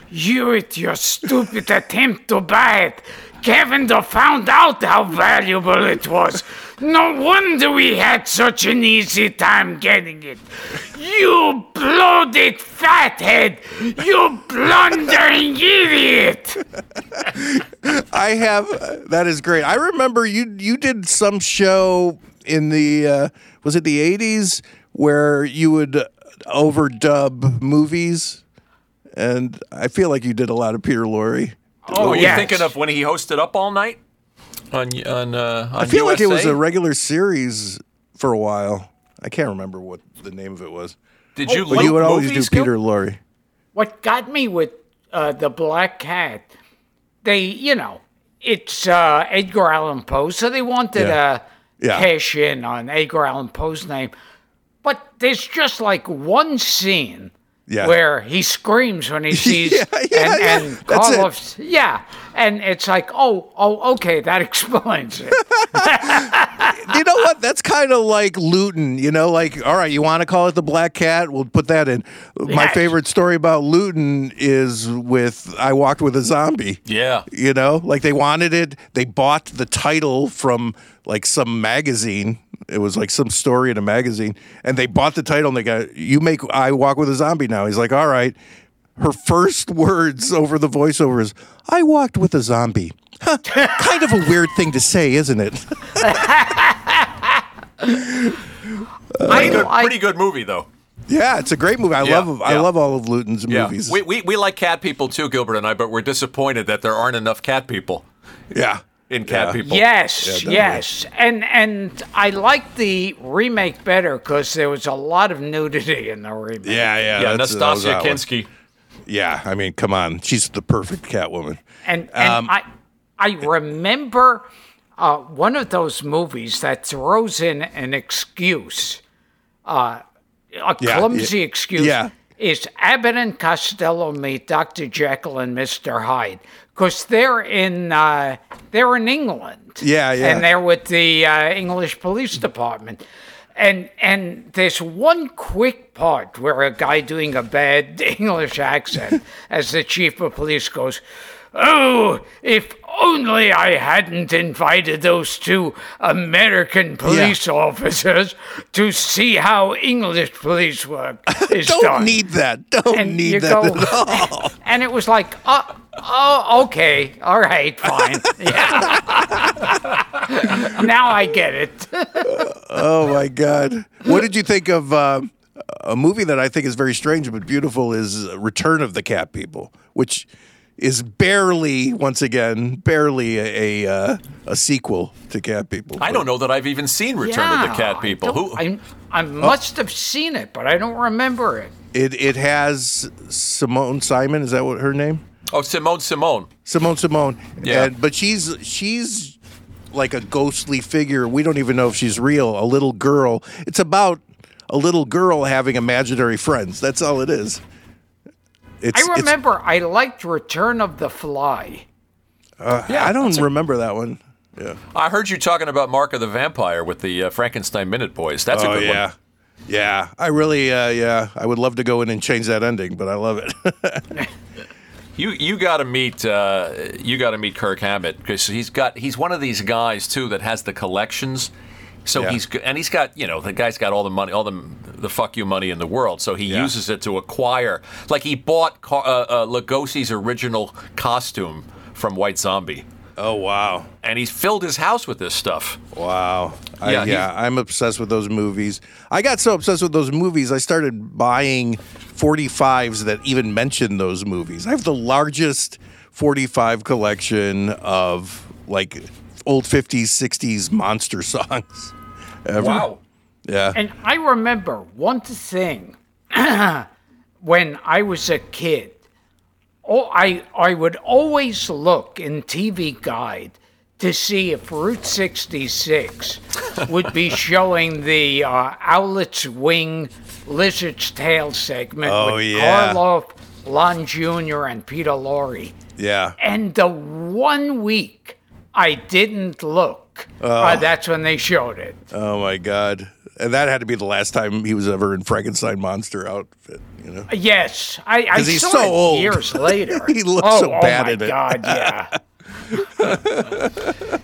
You with your stupid attempt to buy it. Kevin found out how valuable it was. No wonder we had such an easy time getting it. You bloated fathead! You blundering idiot! I have that is great. I remember you you did some show in the uh, was it the eighties where you would overdub movies, and I feel like you did a lot of Peter Lorre. Oh, Were you yes. thinking of when he hosted up all night on on uh, on I feel like it was a regular series for a while. I can't remember what the name of it was. Did you Oh, But loop you would always do Gil? Peter Lorre. What got me with uh, the Black Cat, they, you know, it's uh, Edgar Allan Poe, so they wanted Yeah. to Yeah. cash in on Edgar Allan Poe's name. But there's just like one scene Yeah. where he screams when he sees Yeah, yeah, and, yeah. and That's it. Yeah, and it's like, oh, oh, okay, that explains it. you know what? That's kind of like Lewton. You know, like all right, you want to call it the Black Cat? We'll put that in. My Yes. favorite story about Lewton is with I walked with a zombie. Yeah. You know, like they wanted it. They bought the title from like some magazine. It was like some story in a magazine, and they bought the title. And they got you make I walk with a zombie now. He's like, all right. Her first words over the voiceover is, "I walked with a zombie." Huh, kind of a weird thing to say, isn't it? Pretty good, pretty good movie though. Yeah, it's a great movie. I Yeah, love I love all of Lewton's Yeah, movies. we, we we like cat people too, Gilbert and I, but we're disappointed that there aren't enough cat people yeah. In cat Yeah. people. Yes, definitely. yes, and and I like the remake better because there was a lot of nudity in the remake. Yeah, yeah. Yeah, that's- that was Nastassja that. Kinski. Yeah, I mean, come on. She's the perfect Catwoman. and and Um, I I remember uh, one of those movies that throws in an excuse, uh, a Yeah, clumsy yeah, excuse. yeah. Is Abbott and Costello meet Dr. Jekyll and Mr. Hyde? Because they're in uh, they're in England. Yeah, yeah. And they're with the uh, English Police Department. And and there's one quick part where a guy doing a bad English accent, as the chief of police goes, "Oh, if only I hadn't invited those two American police officers to see how English police work is Don't done." need that. Don't and need that go, at all. and it was like, oh, oh, okay, all right, fine, yeah. now I get it. Oh my God! What did you think of uh, a movie that I think is very strange but beautiful? Is Return of the Cat People, which is barely, once again, barely a a, uh, a sequel to Cat People. I don't know that I've even seen Return of the Cat People. don't- Who? I, I must have seen it, but I don't remember it. It it has Simone Simon. Is that what her name? Oh, Simone Simone. Simone Simone. Yeah. And, but she's she's like a ghostly figure. We don't even know if she's real. A little girl. It's about a little girl having imaginary friends. That's all it is. It's, I it's- remember I liked Return of the Fly. Yeah, I don't remember that one. Yeah. I heard you talking about Mark of the Vampire with the uh, Frankenstein Minute Boys. That's a oh good yeah. one. Yeah, I really, uh, yeah, I would love to go in and change that ending, but I love it. You you got to meet uh, you got to meet Kirk Hammett because he's got he's one of these guys too that has the collections. So Yeah. he's and he's got you know the guy's got all the money all the the fuck you money in the world. So he Yeah. uses it to acquire like he bought Car- uh, uh, Lugosi's original costume from White Zombie oh wow, and he's filled his house with this stuff. wow. I, Yeah, yeah, I'm obsessed with those movies. I got so obsessed with those movies, I started buying 45s that even mention those movies. I have the largest 45 collection of like old 50s, 60s monster songs. ever. Yeah. And I remember one thing when I was a kid. Oh, I I would always look in TV Guide to see if Route 66 would be showing the uh, Owlet's Wing Lizard's Tail segment Oh, with yeah. Karloff, Lon Jr., and Peter Lorre. yeah. And the one week I didn't look, uh, that's when they showed it. Oh my god. And that had to be the last time he was ever in Frankenstein monster outfit, you know. Yes, I, I 'Cause he's saw so it old. years later. He looks oh, so oh bad at it. oh my in it. God, yeah.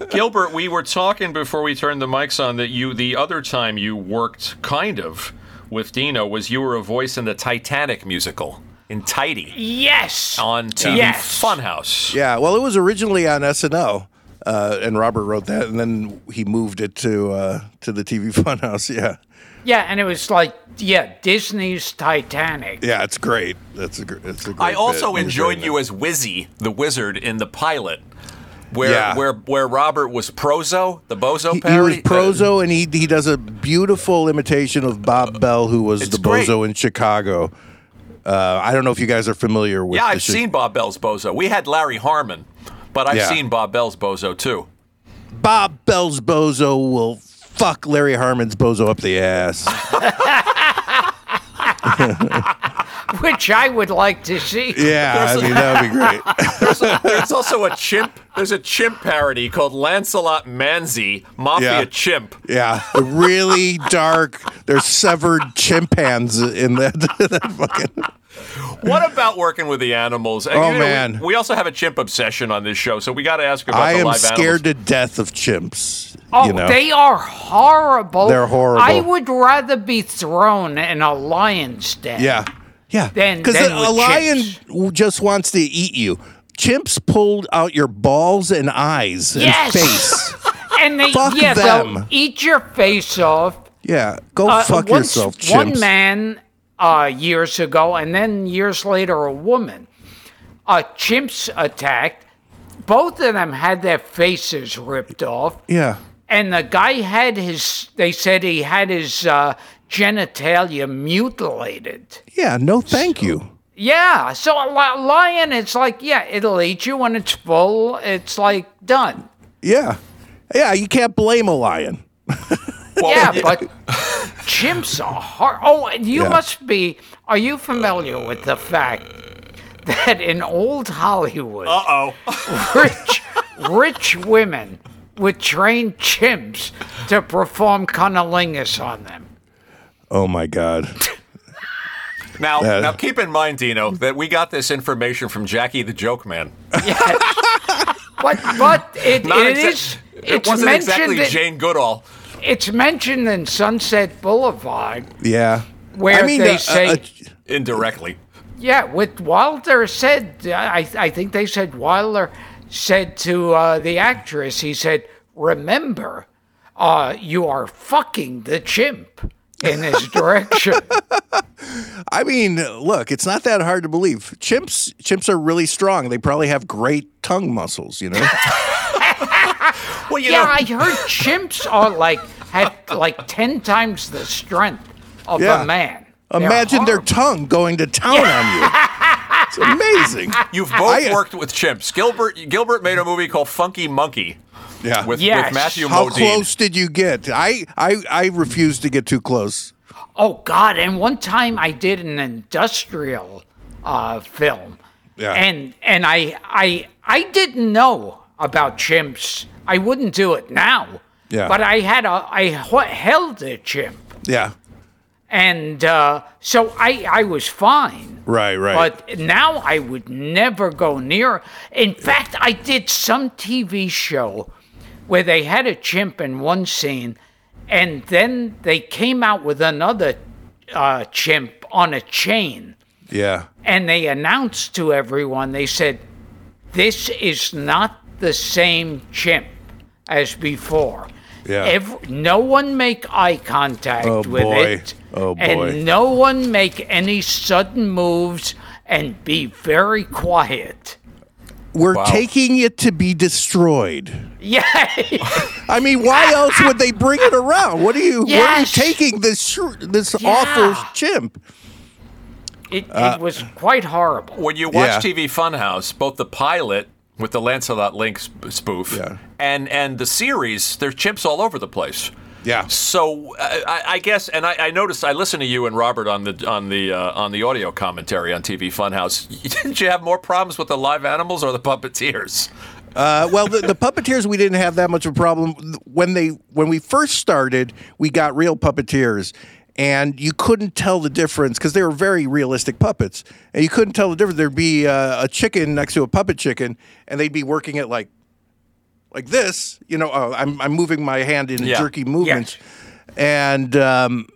Gilbert, we were talking before we turned the mics on that you the other time you worked kind of with Dino was you were a voice in the Titanic musical in Tidy yes. on TV Yes. Funhouse. Yeah, well, it was originally on SNL, uh, and Robert wrote that, and then he moved it to uh, to the TV Funhouse. Yeah, Yeah, and it was like, yeah, Disney's Titanic. yeah, it's great. That's a great. It's a great I also bit. Enjoyed you in as Wizzy, the wizard in the pilot, where Yeah. where where Robert was Prozo, the Bozo it. He, he was parody. Prozo, and he he does a beautiful imitation of Bob Bell, who was the great. Bozo in Chicago. Uh, I don't know if you guys are familiar with. yeah, I've Chi- seen Bob Bell's Bozo. We had Larry Harmon, but I've Yeah. seen Bob Bell's Bozo too. Bob Bell's Bozo will fuck Larry Harmon's Bozo up the ass. Which I would like to see. Yeah, I mean that would be great. There's also a chimp. There's a chimp parody called Lancelot Manzi, Mafia Yeah. Chimp. Yeah, really dark. There's severed chimp hands in that. that fucking. What about working with the animals? Oh, you know, man. we, also have a chimp obsession on this show, so we got to ask about I the am live scared animals. to death of chimps. Oh, you know? they are horrible. They're horrible. I would rather be thrown in a lion's den. yeah, yeah. Then- Because then a, lion chimps. just wants to eat you. Chimps pulled out your balls and eyes Yes. and face. And they, Fuck yeah, them. eat your face off. Yeah, go Uh, fuck once yourself, chimps. One man uh, years ago, and then years later, a woman. Uh, chimps attacked. Both of them had their faces ripped off, Yeah, and the guy had his. They said he had his uh, genitalia mutilated. yeah. No, thank you. Yeah, so a lion, it's like, yeah, it'll eat you when it's full. It's like done. Yeah, yeah. You can't blame a lion. yeah, but chimps are hard. Oh, and you Yeah. must be. Are you familiar with the fact that in old Hollywood, Uh oh. rich, rich women with trained chimps to perform cunnilingus on them. Oh my God. Now, Uh, now keep in mind, Dino, that we got this information from Jackie the Joke Man. But but it, it exa- is It wasn't mentioned exactly in- Jane Goodall. It's mentioned in Sunset Boulevard Yeah. where I mean, they uh, say uh, Indirectly. yeah with Wilder said I I think they said Wilder said to uh, the actress he said remember uh, you are fucking the chimp in his direction. I mean, look, it's not that hard to believe. Chimps, chimps are really strong. They probably have great tongue muscles. You know. Well, you yeah, know, I heard chimps are like have like ten times the strength of Yeah. a man. They're Imagine their horrible. tongue going to town on you. It's amazing. you've both I- worked with chimps. Gilbert Gilbert made a movie called Funky Monkey Yeah. with, Yes. with Matthew How Modine. close did you get? I, I, I refuse to get too close. Oh God! And one time I did an industrial uh, film, Yeah. and and I I I didn't know about chimps. I wouldn't do it now. Yeah. But I had a I held a chimp, Yeah. and uh, so I I was fine. Right. Right. But now I would never go near. In fact, I did some TV show where they had a chimp in one scene, and then they came out with another uh, chimp on a chain, yeah. and they announced to everyone. They said, "This is not the same chimp as before." Yeah. Ev- no one make eye contact Oh, with boy. it. Oh, boy. And no one make any sudden moves and be very quiet. We're Wow. taking it to be destroyed. Yeah. I mean, why else would they bring it around? What are you? What are you taking this sh- this Yeah. awful chimp? it, it uh, was quite horrible. When you watch Yeah. TV Funhouse, both the pilot with the Lancelot Link spoof Yeah. and and the series, there's chimps all over the place. Yeah. So uh, I, I guess, and I, I noticed, I listened to you and Robert on the on the uh, on the audio commentary on TV Funhouse. Didn't you have more problems with the live animals or the puppeteers? Uh, well, the, the puppeteers we didn't have that much of a problem when they when we first started. We got real puppeteers, and you couldn't tell the difference because they were very realistic puppets, and you couldn't tell the difference. There'd be uh, a chicken next to a puppet chicken, and they'd be working it like like this. You know, oh, I'm I'm moving my hand in Yeah. jerky movements, and um,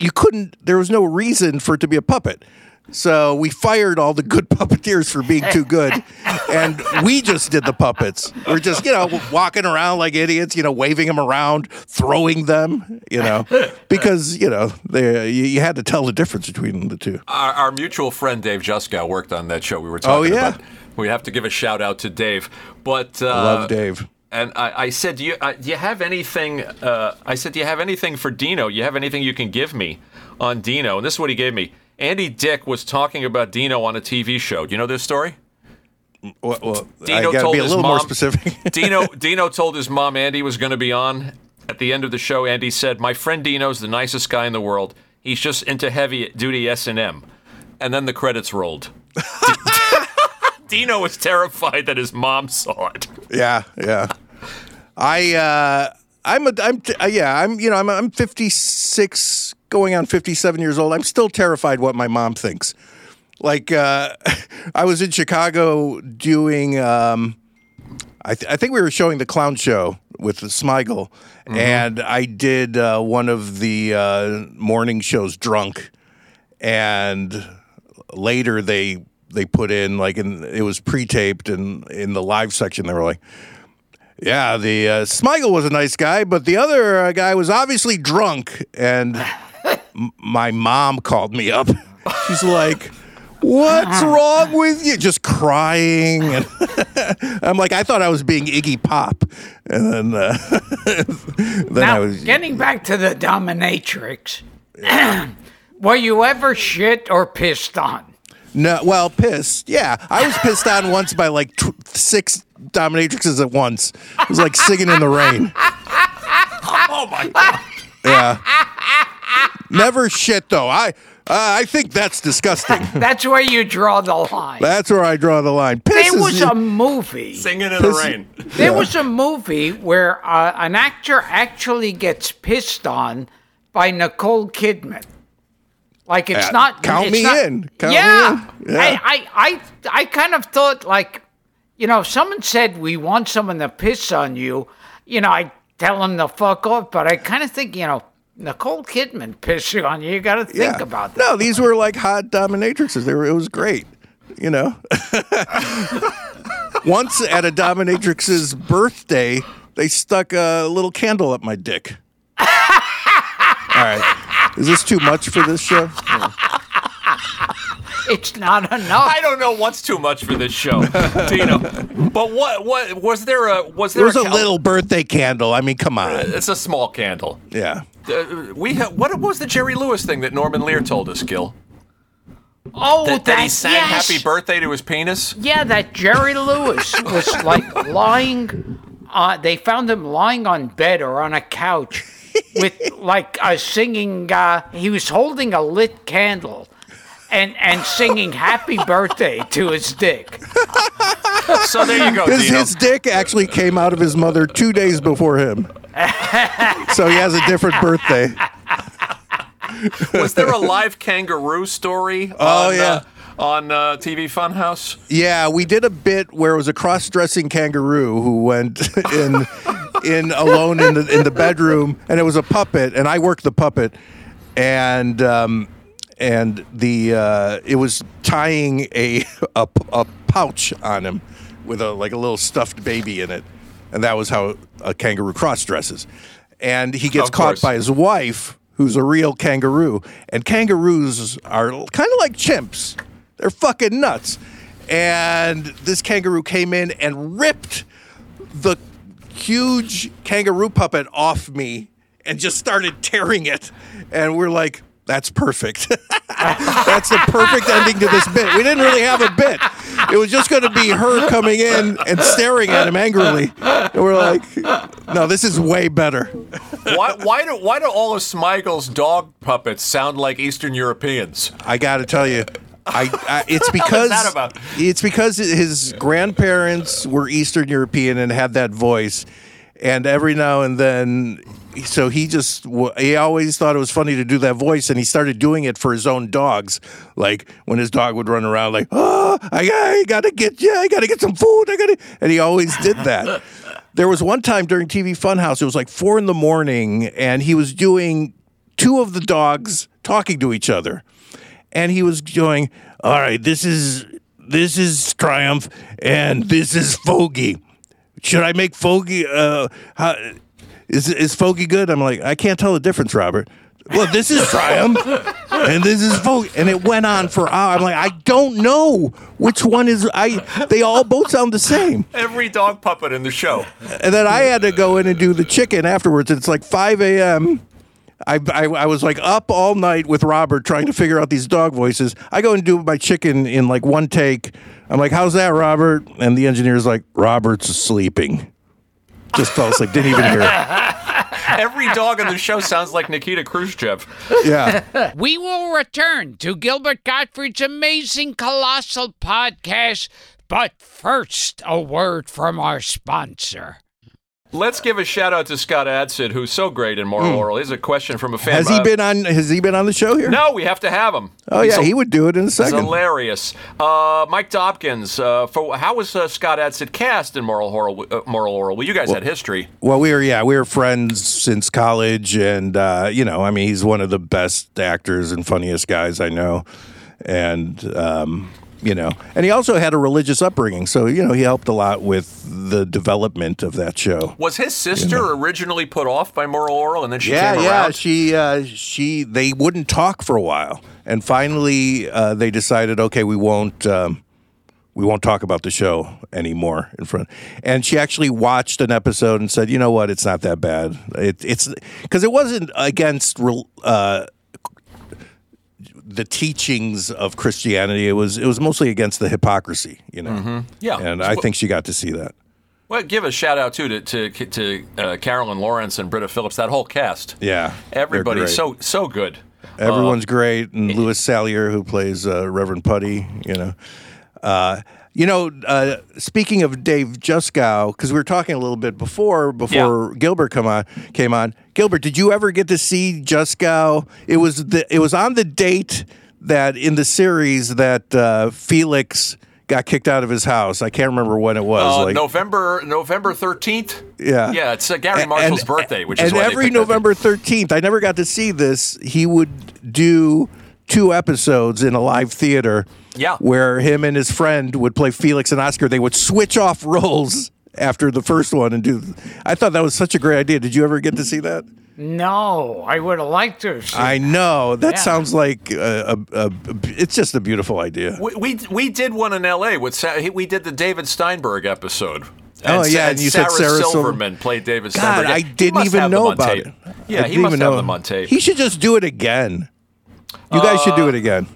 you couldn't. There was no reason for it to be a puppet. So we fired all the good puppeteers for being too good, and we just did the puppets. We're just, you know, walking around like idiots, you know, waving them around, throwing them, you know, because you know they you, had to tell the difference between the two. Our, our mutual friend Dave Juskow worked on that show we were talking Oh, yeah. about. We have to give a shout out to Dave. But uh, Love Dave. And I, I said, do you, uh, do you have anything? Uh, I said, do you have anything for Dino? You have anything you can give me on Dino? And this is what he gave me. Andy Dick was talking about Dino on a TV show. Do you know this story? Well, well Dino told be a his little mom, more specific. Dino Dino told his mom Andy was going to be on. At the end of the show, Andy said, "My friend Dino's the nicest guy in the world. He's just into heavy duty S and M." And then the credits rolled. Dino was terrified that his mom saw it. Yeah, yeah. I uh I'm a I'm t- uh, yeah, I'm you know, I'm I'm 56 going on 57 years old. I'm still terrified what my mom thinks. Like uh I was in Chicago doing um I, th- I think we were showing the clown show with the Smigel, and I did uh, one of the uh, morning shows drunk, and later they they put in like in it was pre-taped and in the live section they were like yeah the uh, smigel was a nice guy but the other uh, guy was obviously drunk and my mom called me up she's like what's wrong with you just crying and i'm like i thought i was being iggy pop and then uh, then i was getting back to the dominatrix, were you ever shit or pissed on? No, well, pissed. Yeah, I was pissed on once by like tw- six dominatrixes at once. It was like singing in the rain. Oh my god! Yeah. Never shit though. I Uh, I think that's disgusting. That's where you draw the line. that's where I draw the line. There was you- a movie. Singing in the rain. There was a movie where uh, an actor actually gets pissed on by Nicole Kidman. Like it's Uh, not. count it's me not- in. Count me yeah. in. Yeah. I, I, I, I kind of thought like, you know, if someone said we want someone to piss on you, you know, I tell them to fuck off. But I kind of think, you know, Nicole Kidman pissing on you. You got to think yeah. about that. No, these were like hot dominatrixes. They were. It was great. You know. Once at a dominatrix's birthday, they stuck a little candle up my dick. All right. Is this too much for this show? It's not enough. I don't know what's too much for this show, Dino. But what? What was there? A was there? There was a cal- little birthday candle. I mean, come on. It's a small candle. Yeah. Uh, we ha- what was the Jerry Lewis thing that Norman Lear told us, Gil? oh, That, that he sang yes. "Happy Birthday" to his penis. Yeah, that Jerry Lewis was like lying. Uh, they found him lying on bed or on a couch with like a singing. Uh, he was holding a lit candle. And, and singing happy birthday to his dick. So there you go, His, Dino. his dick actually came out of his mother two days before him. so he has a different birthday. Was there a live kangaroo story? Oh, on, yeah. Uh, on uh, TV Funhouse. Yeah, we did a bit where it was a cross-dressing kangaroo who went in in alone in the in the bedroom, and it was a puppet, and I worked the puppet, and um, and the uh, it was tying a, a a pouch on him with a like a little stuffed baby in it, and that was how a kangaroo cross dresses, and he gets Of caught course. by his wife, who's a real kangaroo, and kangaroos are kind of like chimps. They're fucking nuts. And this kangaroo came in and ripped the huge kangaroo puppet off me and just started tearing it. And we're like, that's perfect. that's the perfect ending to this bit. We didn't really have a bit. It was just going to be her coming in and staring at him angrily. And we're like, no, this is way better. why, why do why do all of Smigel's dog puppets sound like Eastern Europeans? I got to tell you, I, I it's because it's because his grandparents were Eastern European and had that voice, and every now and then, so he just he always thought it was funny to do that voice, and he started doing it for his own dogs, like when his dog would run around like, oh, I, I gotta get yeah, I gotta get some food, I gotta, and he always did that. There was one time during TV Funhouse, it was like four in the morning, and he was doing two of the dogs talking to each other and he was going, "All right, this is this is Triumph, and this is Fogey. Should I make Fogey? Uh, how, is is Fogey good?" I'm like, "I can't tell the difference, Robert." Well, this is Triumph, and this is Fogey, and it went on for hours. I'm like, I don't know which one is. I they all both sound the same. Every dog puppet in the show. And then I had to go in and do the chicken afterwards. It's like 5 a.m. I, I, I was like up all night with Robert trying to figure out these dog voices. I go and do my chicken in like one take. I'm like, how's that, Robert? And the engineer's like, Robert's sleeping. Just fell asleep. Didn't even hear it. Every dog on the show sounds like Nikita Khrushchev. Yeah. We will return to Gilbert Gottfried's amazing colossal podcast, but first, a word from our sponsor. Let's give a shout out to Scott Adsit, who's so great in Moral Orel. Here's a question from a fan. Has he been on? Has he been on the show here? No, we have to have him. Oh yeah, he would do it in a second. hilarious. Uh, Mike Dobkins, uh, for how was uh, Scott Adsit cast in Moral Orel? Uh, Moral Orel. Well, you guys had history. Well, we were yeah, we were friends since college, and uh, you know, I mean, he's one of the best actors and funniest guys I know, and um, you know, and he also had a religious upbringing, so you know, he helped a lot with the development of that show. Was his sister originally put off by Moral Orel, and then she yeah, came yeah, around? she uh, she they wouldn't talk for a while, and finally uh, they decided, okay, we won't. Um, we won't talk about the show anymore in front. And she actually watched an episode and said, "You know what? It's not that bad. It, it's because it wasn't against uh, the teachings of Christianity. It was it was mostly against the hypocrisy. You know. Yeah. And I think she got to see that. Well, give a shout out too to to, to uh, Carolyn Lawrence and Britta Phillips, that whole cast. Yeah, everybody so so good. Everyone's great, and Louis Salier, who plays uh, Reverend Putty, you know. Uh, you know, uh, speaking of Dave Juskow, because we were talking a little bit before before Gilbert come on came on. Gilbert, did you ever get to see Juskow? It was the it was on the date that in the series that uh, Felix got kicked out of his house. I can't remember when it was. Uh, like, November November thirteenth. Yeah. yeah. It's uh, Garry Marshall's And- birthday, which and is they every November thirteenth, I never got to see this. He would do two episodes in a live theater. Yeah. where him and his friend would play Felix and Oscar. They would switch off roles after the first one and do. I thought that was such a great idea. Did you ever get to see that? No, I would have liked to. have seen I know that Yeah. sounds like a, a, a, It's just a beautiful idea. We, we we did one in L.A. with we did the David Steinberg episode. Oh, yeah, and you said Sarah Sarah Sil- Silverman played David God, Steinberg. I didn't even know about tape. it. Yeah, I he didn't must even have know. them on tape. He should just do it again. You guys should do it again.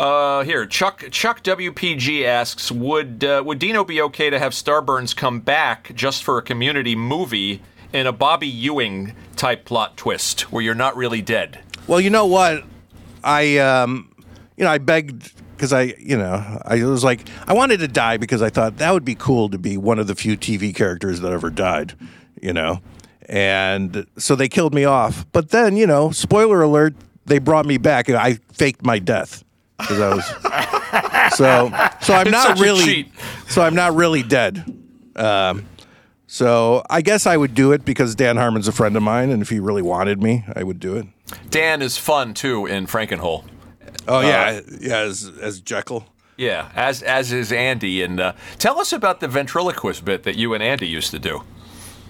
Uh, here, Chuck Chuck WPG asks, would uh, would Dino be okay to have Starburns come back just for a community movie in a Bobby Ewing type plot twist where you're not really dead? Well, you know what? I um, you know, I begged because I, you know, I was like, I wanted to die because I thought that would be cool to be one of the few TV characters that ever died, you know, and so they killed me off. But then, you know, spoiler alert, they brought me back. and I faked my death because I was so. So I'm It's not really. So I'm not really dead. Um, so I guess I would do it because Dan Harmon's a friend of mine, and if he really wanted me, I would do it. Dan is fun too in Frankenhole. Oh yeah, yeah, as as Jekyll. Yeah, as as is Andy. And uh, tell us about the ventriloquist bit that you and Andy used to do.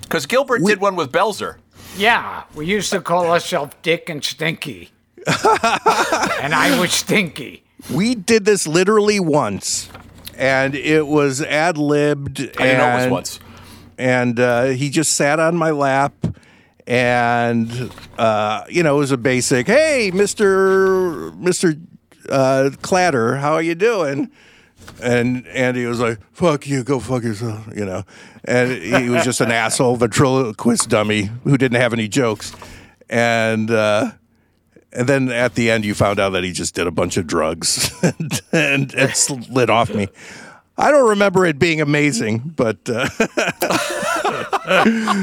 Because Gilbert did one with Belzer. Yeah, we used to call ourselves Dick and Stinky. and I was Stinky. We did this literally once, and it was ad libbed. I didn't know it was once. And uh, he just sat on my lap, and uh, you know, it was a basic, "Hey, Mister Mister uh, Clatter, how are you doing?" And Andy was like, "Fuck you, go fuck yourself," you know. And he was just an asshole ventriloquist dummy who didn't have any jokes. And uh, and then at the end, you found out that he just did a bunch of drugs and, and it slid off me. I don't remember it being amazing, but uh,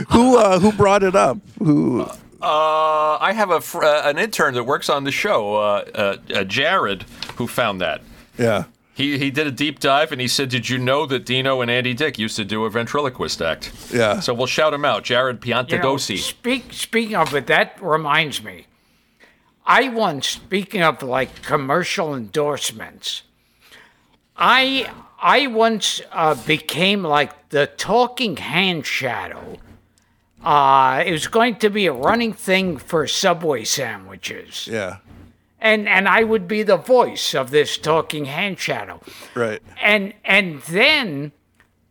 who uh, who brought it up? Who? Uh, I have a fr- uh, an intern that works on the show, uh, uh, uh, Jared, who found that. Yeah. He, he did a deep dive and he said, Did you know that Dino and Andy Dick used to do a ventriloquist act? Yeah. So we'll shout him out. Jared You know, speak, speaking of it, that reminds me. I once, speaking of like commercial endorsements, I I once uh, became like the talking hand shadow. Uh, it was going to be a running thing for Subway sandwiches, Yeah. and and I would be the voice of this talking hand shadow. Right. And and then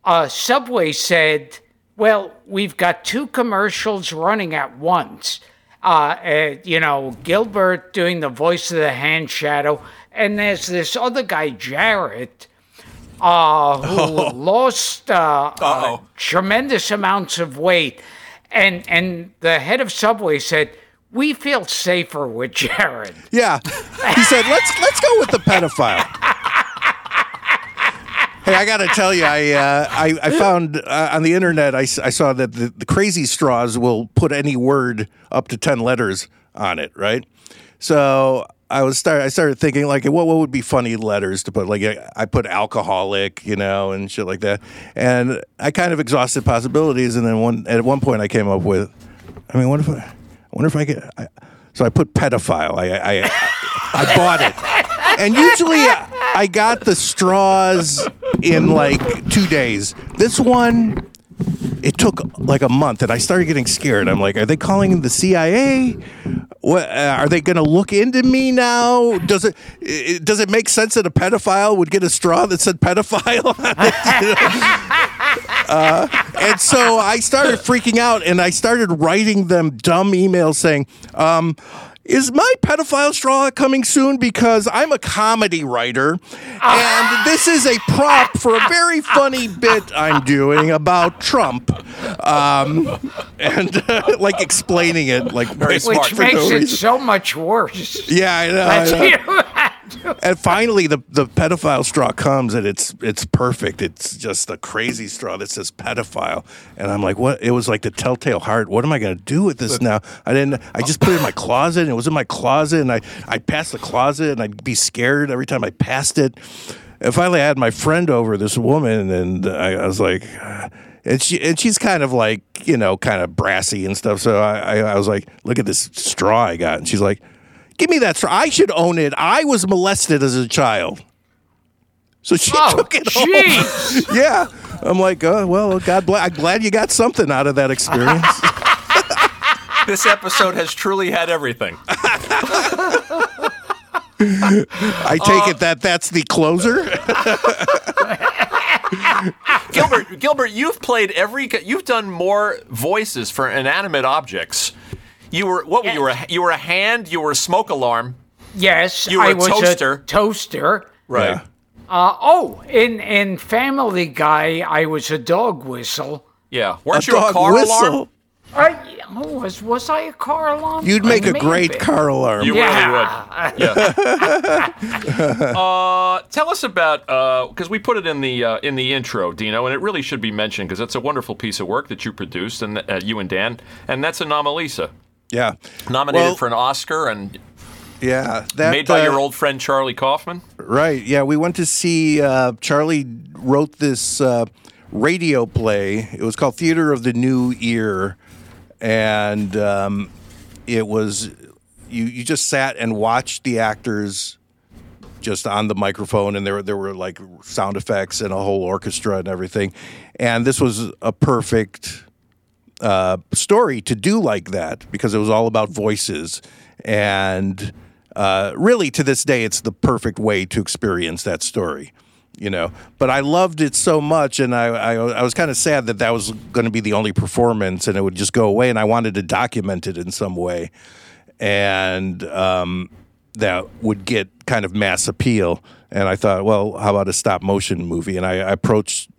uh, Subway said, "Well, we've got two commercials running at once. Uh, uh, you know, Gilbert doing the voice of the hand shadow, and there's this other guy, Jared, uh, who lost uh, uh, tremendous amounts of weight." And and the head of Subway said, "We feel safer with Jared." Yeah. He said, "Let's let's go with the pedophile." Hey, I got to tell you, I, uh, I I found uh, on the internet I, I saw that the, the crazy straws will put any word up to ten letters on it, right? So I was start I started thinking like, what what would be funny letters to put? Like I put alcoholic, you know, and shit like that, and I kind of exhausted possibilities, and then one at one point I came up with, I mean, what if I, I wonder if I could. I, so I put pedophile. I I, I, I bought it, and usually I got the straws in like two days. This one, it took like a month, and I started getting scared. I'm like, are they calling the CIA? What uh, are they going to look into me now? Does it, it does it make sense that a pedophile would get a straw that said pedophile? Uh, and so I started freaking out, and I started writing them dumb emails saying, um, is my pedophile straw coming soon? Because I'm a comedy writer, and this is a prop for a very funny bit I'm doing about Trump, um, and uh, like explaining it like Very smart. Which makes no it reason. so much worse. Yeah, I know. I know. And finally, the, the pedophile straw comes, and it's it's perfect. It's just a crazy straw that says pedophile, and I'm like, what? It was like the telltale heart. What am I going to do with this now? I didn't. I just put it in my closet, and it was in my closet, and I I passed the closet, and I'd be scared every time I passed it. And finally, I had my friend over, this woman, and I, I was like. And she and she's kind of like you know kind of brassy and stuff. So I, I I was like, look at this straw I got, and she's like, give me that straw. I should own it. I was molested as a child. So she Oh, took it home. Yeah. I'm like, oh, well, God bless. I'm glad you got something out of that experience. This episode has truly had everything. I take uh, it that that's the closer. Gilbert, Gilbert, you've played every. You've done more voices for inanimate objects. You were what? were You were a, you were a hand. You were a smoke alarm. Yes, You were I a was toaster. a toaster. Right. Yeah. Uh, oh, in in Family Guy, I was a dog whistle. Yeah. Weren't A you a car whistle. alarm? I, oh, was was I a car alarm? You'd make a Maybe. great car alarm. You Yeah. really would. Yeah. uh, tell us about because we put it in the uh, in the intro, Dino, and it really should be mentioned because it's a wonderful piece of work that you produced and uh, you and Dan, and that's Anomalisa, yeah. nominated Well, for an Oscar and Yeah. That, made by uh, your old friend Charlie Kaufman. Right. Yeah. We went to see uh, Charlie wrote this uh, radio play. It was called Theater of the New Ear, and um, it was you. You just sat and watched the actors just on the microphone, and there there were like sound effects and a whole orchestra and everything. And this was a perfect uh, story to do like that because it was all about voices and uh, really to this day it's the perfect way to experience that story you know but i loved it so much and i, I, I was kind of sad that that was going to be the only performance and it would just go away and i wanted to document it in some way and um, that would get kind of mass appeal and i thought well how about a stop motion movie and i, I approached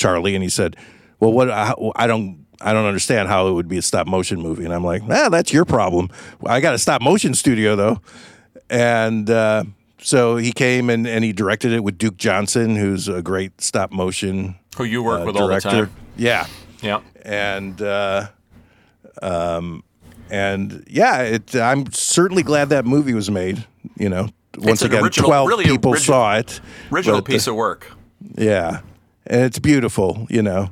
Charlie, and he said, "Well, what? I, I don't." I don't understand how it would be a stop motion movie. And I'm like, ah, that's your problem. I got a stop motion studio though. And uh, so he came and, and he directed it with Duke Johnson, who's a great stop motion Who you work uh, with all the time. Yeah. Yeah. And uh, um, and yeah, it, I'm certainly glad that movie was made. You know, once again, original- 12 really people origi- saw it. Original but, uh, piece of work. Yeah. And it's beautiful, you know.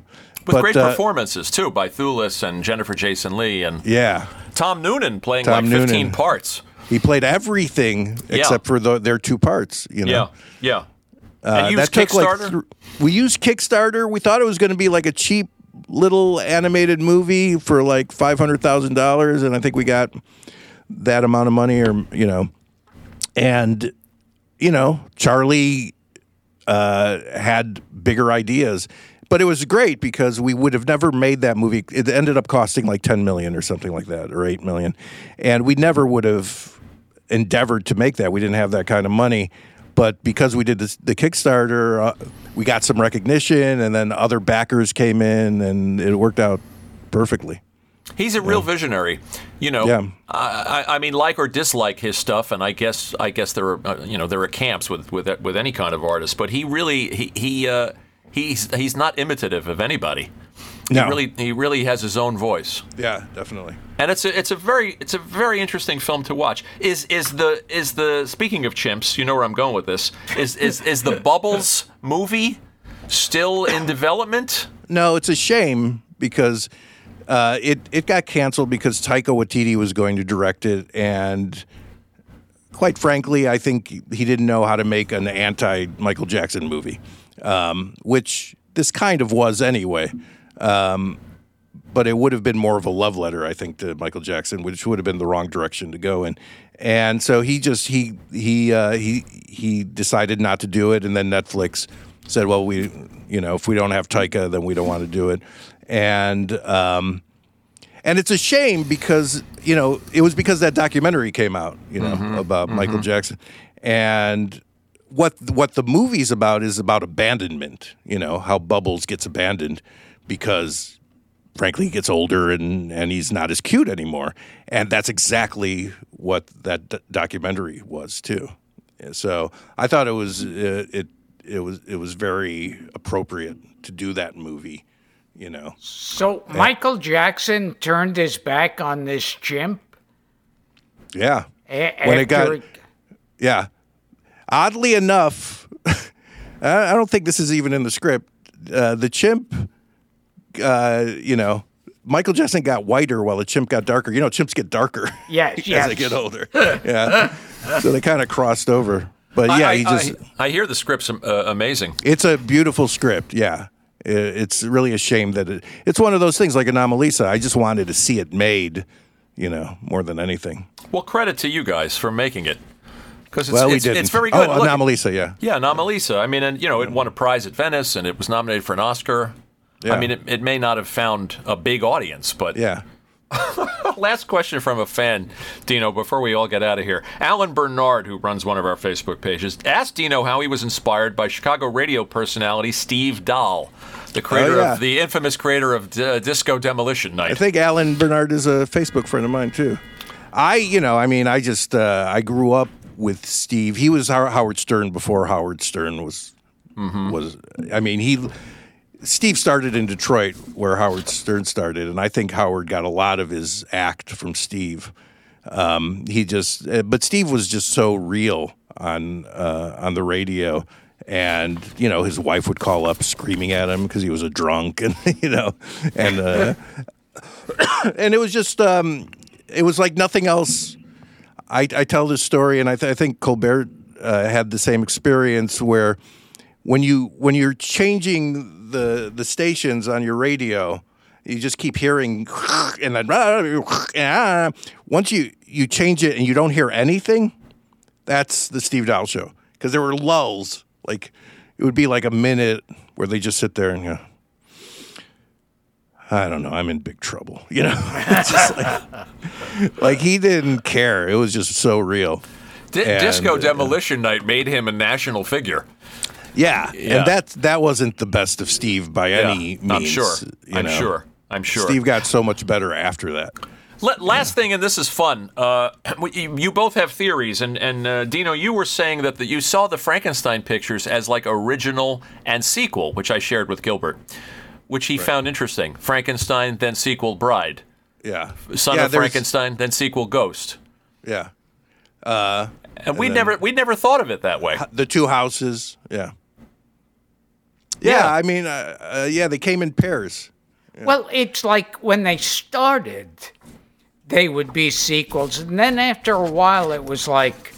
With But, great uh, performances too by Thewlis and Jennifer Jason Lee and Yeah. Tom Noonan playing Tom like 15 Noonan. parts. He played everything except for the, their two parts. You know, Yeah, yeah. Uh, that took Kickstarter. like th- we used Kickstarter. We thought it was going to be like a cheap little animated movie for like five hundred thousand dollars, and I think we got that amount of money, or you know, and you know, Charlie uh, had bigger ideas. But it was great because we would have never made that movie. It ended up costing like ten million or something like that, or eight million, and we never would have endeavored to make that. We didn't have that kind of money, but because we did this, the Kickstarter, uh, we got some recognition, and then other backers came in, and it worked out perfectly. He's a real visionary. You know, Yeah. I, I, I mean, like or dislike his stuff, and I guess I guess there are uh, you know there are camps with with with any kind of artist, but he really he he uh, he's he's not imitative of anybody. No. He really he really has his own voice. Yeah, definitely. And it's a, it's a very it's a very interesting film to watch. Is is the is the speaking of chimps, you know where I'm going with this. Is is is the Bubbles movie still in development? No, it's a shame because uh, it it got canceled because Taika Waititi was going to direct it, and quite frankly, I think he didn't know how to make an anti Michael Jackson movie, um, which this kind of was anyway. Um, but it would have been more of a love letter, I think, to Michael Jackson, which would have been the wrong direction to go in. And so he just he he uh, he he decided not to do it, and then Netflix said, "Well, we you know if we don't have Taika, then we don't want to do it." And um, and it's a shame because you know it was because that documentary came out, you know, Mm-hmm. about Michael Jackson, and what what the movie's about is about abandonment. You know how Bubbles gets abandoned because frankly he gets older and and he's not as cute anymore, and that's exactly what that d- documentary was too. So I thought it was uh, it it was it was very appropriate to do that movie. You know. So Michael Jackson turned his back on this chimp. Yeah. a- When it got- Yeah. Oddly enough, I I don't think this is even in the script. Uh, the chimp, uh, you know, Michael Jackson got whiter while the chimp got darker. You know, chimps get darker Yes, as yes. they get older. Yeah. so they kind of crossed over. But yeah, I, he just. I, I hear the script's uh, amazing. It's a beautiful script. Yeah. I- It's really a shame that it, it's one of those things like Anomalisa. I just wanted to see it made, you know, more than anything. Well, credit to you guys for making it because it's, Well, we it's, didn't. it's very good. Oh, Look, Anomalisa, yeah. Yeah, Anomalisa. I mean, and you know, it won a prize at Venice, and it was nominated for an Oscar. Yeah. I mean, it, it may not have found a big audience, but Yeah. Last question from a fan, Dino, before we all get out of here. Alan Bernard, who runs one of our Facebook pages, asked Dino how he was inspired by Chicago radio personality Steve Dahl, the creator Oh, yeah. of the infamous creator of D- Disco Demolition Night. I think Alan Bernard is a Facebook friend of mine too. I, you know, I mean, I just uh, I grew up with Steve. He was Howard Stern before Howard Stern was was. I mean, he Steve started in Detroit where Howard Stern started, and I think Howard got a lot of his act from Steve. Um, he just, uh, but Steve was just so real on uh, on the radio. And you know his wife would call up screaming at him because he was a drunk, and you know, and uh, and it was just um, it was like nothing else. I, I tell this story, and I, th- I think Colbert uh, had the same experience where when you when you're changing the the stations on your radio, you just keep hearing and then once you you change it and you don't hear anything, that's the Steve Dahl show because there were lulls like it would be like a minute where they just sit there and go. I don't know. I'm in big trouble. You know, it's just like, like he didn't care. It was just so real. Di- and, Disco uh, Demolition Night made him a national figure. Yeah, Yeah. and that that wasn't the best of Steve by any means. I'm sure. I'm know. sure. I'm sure. Steve got so much better after that. La- last thing, and this is fun. Uh, you you both have theories, and and uh, Dino, you were saying that the, you saw the Frankenstein pictures as like original and sequel, which I shared with Gilbert, which he found interesting. Frankenstein, then sequel Bride, Yeah, Son yeah, of there's- Frankenstein, then sequel Ghost, Yeah, and we never we never thought of it that way. the two houses. Yeah, yeah. Yeah. I mean, uh, uh, yeah, they came in pairs. Well, it's like when they started, they would be sequels, and then after a while, it was like,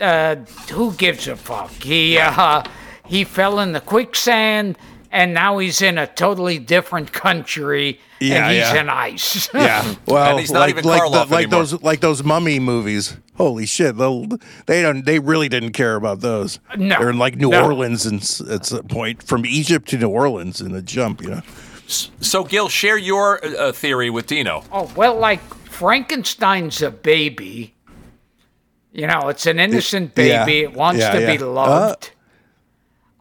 uh, who gives a fuck? He uh, he fell in the quicksand, and now he's in a totally different country, Yeah, and he's yeah. in ice. Yeah, well, And he's not like even like, Karloff like those like those mummy movies. Holy shit! They'll, don't. They really didn't care about those. No, they're in like New no. Orleans, and s- at some point from Egypt to New Orleans in a jump. You know. So, Gil, share your uh, theory with Dino. Oh, well, like Frankenstein's a baby. You know, it's an innocent yeah, baby. It wants yeah, to yeah. be loved. Uh,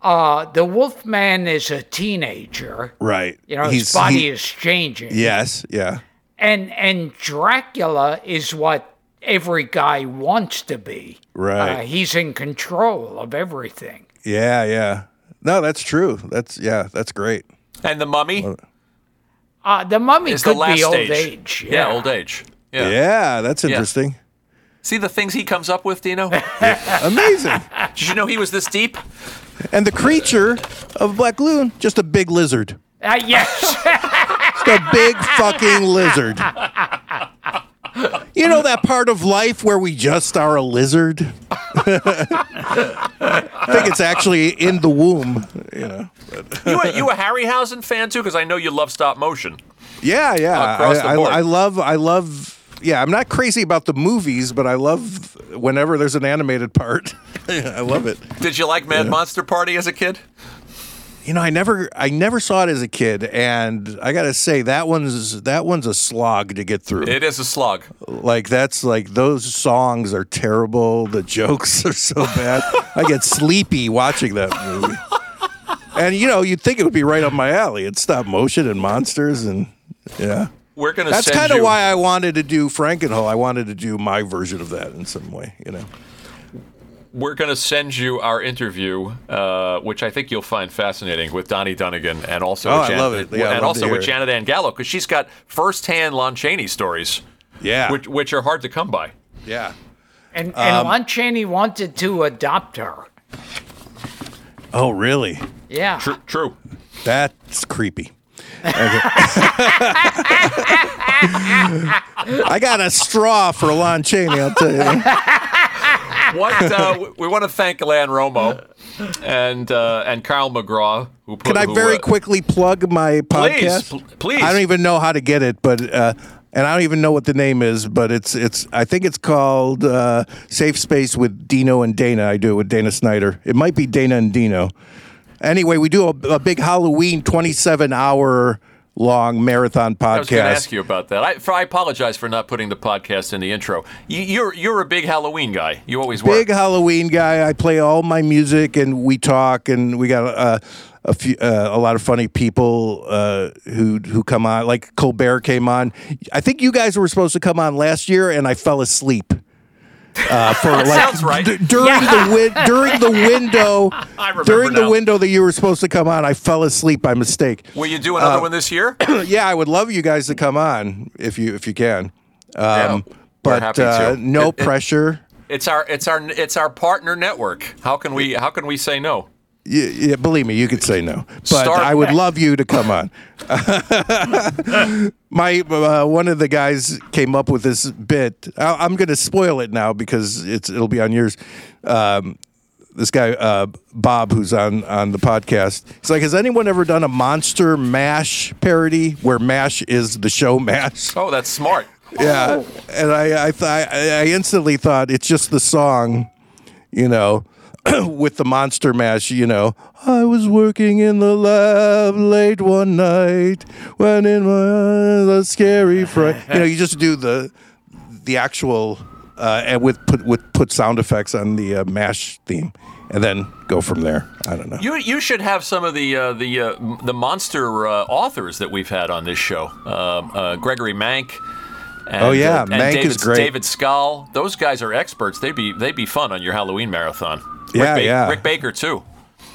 the Wolfman is a teenager. Right. You know, his He's- body he- is changing. Yes. Yeah. And and Dracula is what every guy wants to be. Right. Uh, he's in control of everything. Yeah. Yeah. No, that's true. That's yeah. That's great. And the Mummy Uh, the mummy is the could last be old stage. age. Yeah. old age. Yeah, Yeah. that's interesting. See the things he comes up with, Dino. Amazing. Did you know he was this deep? And the creature of Black Lagoon, just a big lizard. Uh, yes. Just a big fucking lizard. You know that part of life where we just are a lizard? I think it's actually in the womb, you know. You a, you a Harryhausen fan too? Because I know you love stop motion. Yeah, yeah. Across I, the I- board. I love I love yeah, I'm not crazy about the movies, but I love whenever there's an animated part. I love it. Did you like Mad Monster Party as a kid? you know, I never, I never saw it as a kid, and I gotta say that one's that one's a slog to get through. It is a slog. like that's like those songs are terrible. The jokes are so bad. I get sleepy watching that movie. And you know, you'd think it would be right up my alley. It's stop motion and monsters, and yeah. We're gonna. That's kind of you- why I wanted to do Frankenhole. I wanted to do my version of that in some way, you know. we're going to send you our interview, uh, which I think you'll find fascinating with Donnie Dunagan and also Oh, with I love it. Yeah, I and love also with. Janet Ann Gallow because she's got firsthand Lon Chaney stories, Yeah, which which are hard to come by. yeah. And, and Um, Lon Chaney wanted to adopt her. Oh, really? Yeah. True. True. That's creepy. I got a straw for Lon Chaney. I'll tell you. What uh, we- want to thank Lan Romo and uh, and Kyle McGraw who put. Can I who, very uh, quickly plug my podcast? pl- please. I don't even know how to get it, but uh, and I don't even know what the name is, but it's it's. I think it's called uh, Safe Space with Dino and Dana. I do it with Dana Snyder. It might be Dana and Dino. Anyway, we do a, a big Halloween twenty-seven hour long marathon podcast. I was going to ask you about that. I, for, I apologize for not putting the podcast in the intro. You, you're you're a big Halloween guy. You always were. big Halloween guy. I play all my music, and we talk, and we got uh, a few, uh, a lot of funny people uh, who who come on. Like Colbert came on. I think you guys were supposed to come on last year, and I fell asleep. Uh, for like right. d- during the win- during the window during the window that you were supposed to come on, I fell asleep by mistake. Will you do another Uh, one this year? yeah, I would love you guys to come on if you if you can. Um, we're but uh, no It- it- pressure. It's our it's our it's our partner network. How can we how can we say no? Yeah, yeah, believe me, you could say no, but Start- I would love you to come on. My uh, one of the guys came up with this bit. I, I'm going to spoil it now because it's it'll be on yours. Um, this guy uh, Bob, who's on on the podcast, he's like, "Has anyone ever done a Monster Mash parody where Mash is the show Mash?" Oh, that's smart. Yeah, and I I thought I instantly thought it's just the song, you know, with the monster mash. You know, I was working in the lab late one night when in my eyes a scary fright. You know, you just do the the actual uh, and with put with put sound effects on the uh, mash theme, and then go from there. I don't know. You you should have some of the uh, the uh, the monster uh, authors that we've had on this show. Um, uh, Gregory Mank. And, Oh, yeah, uh, Mank David, is great. David Skal. Those guys are experts. They'd be they'd be fun on your Halloween marathon. Yeah, Rick Ba- yeah. Rick Baker too.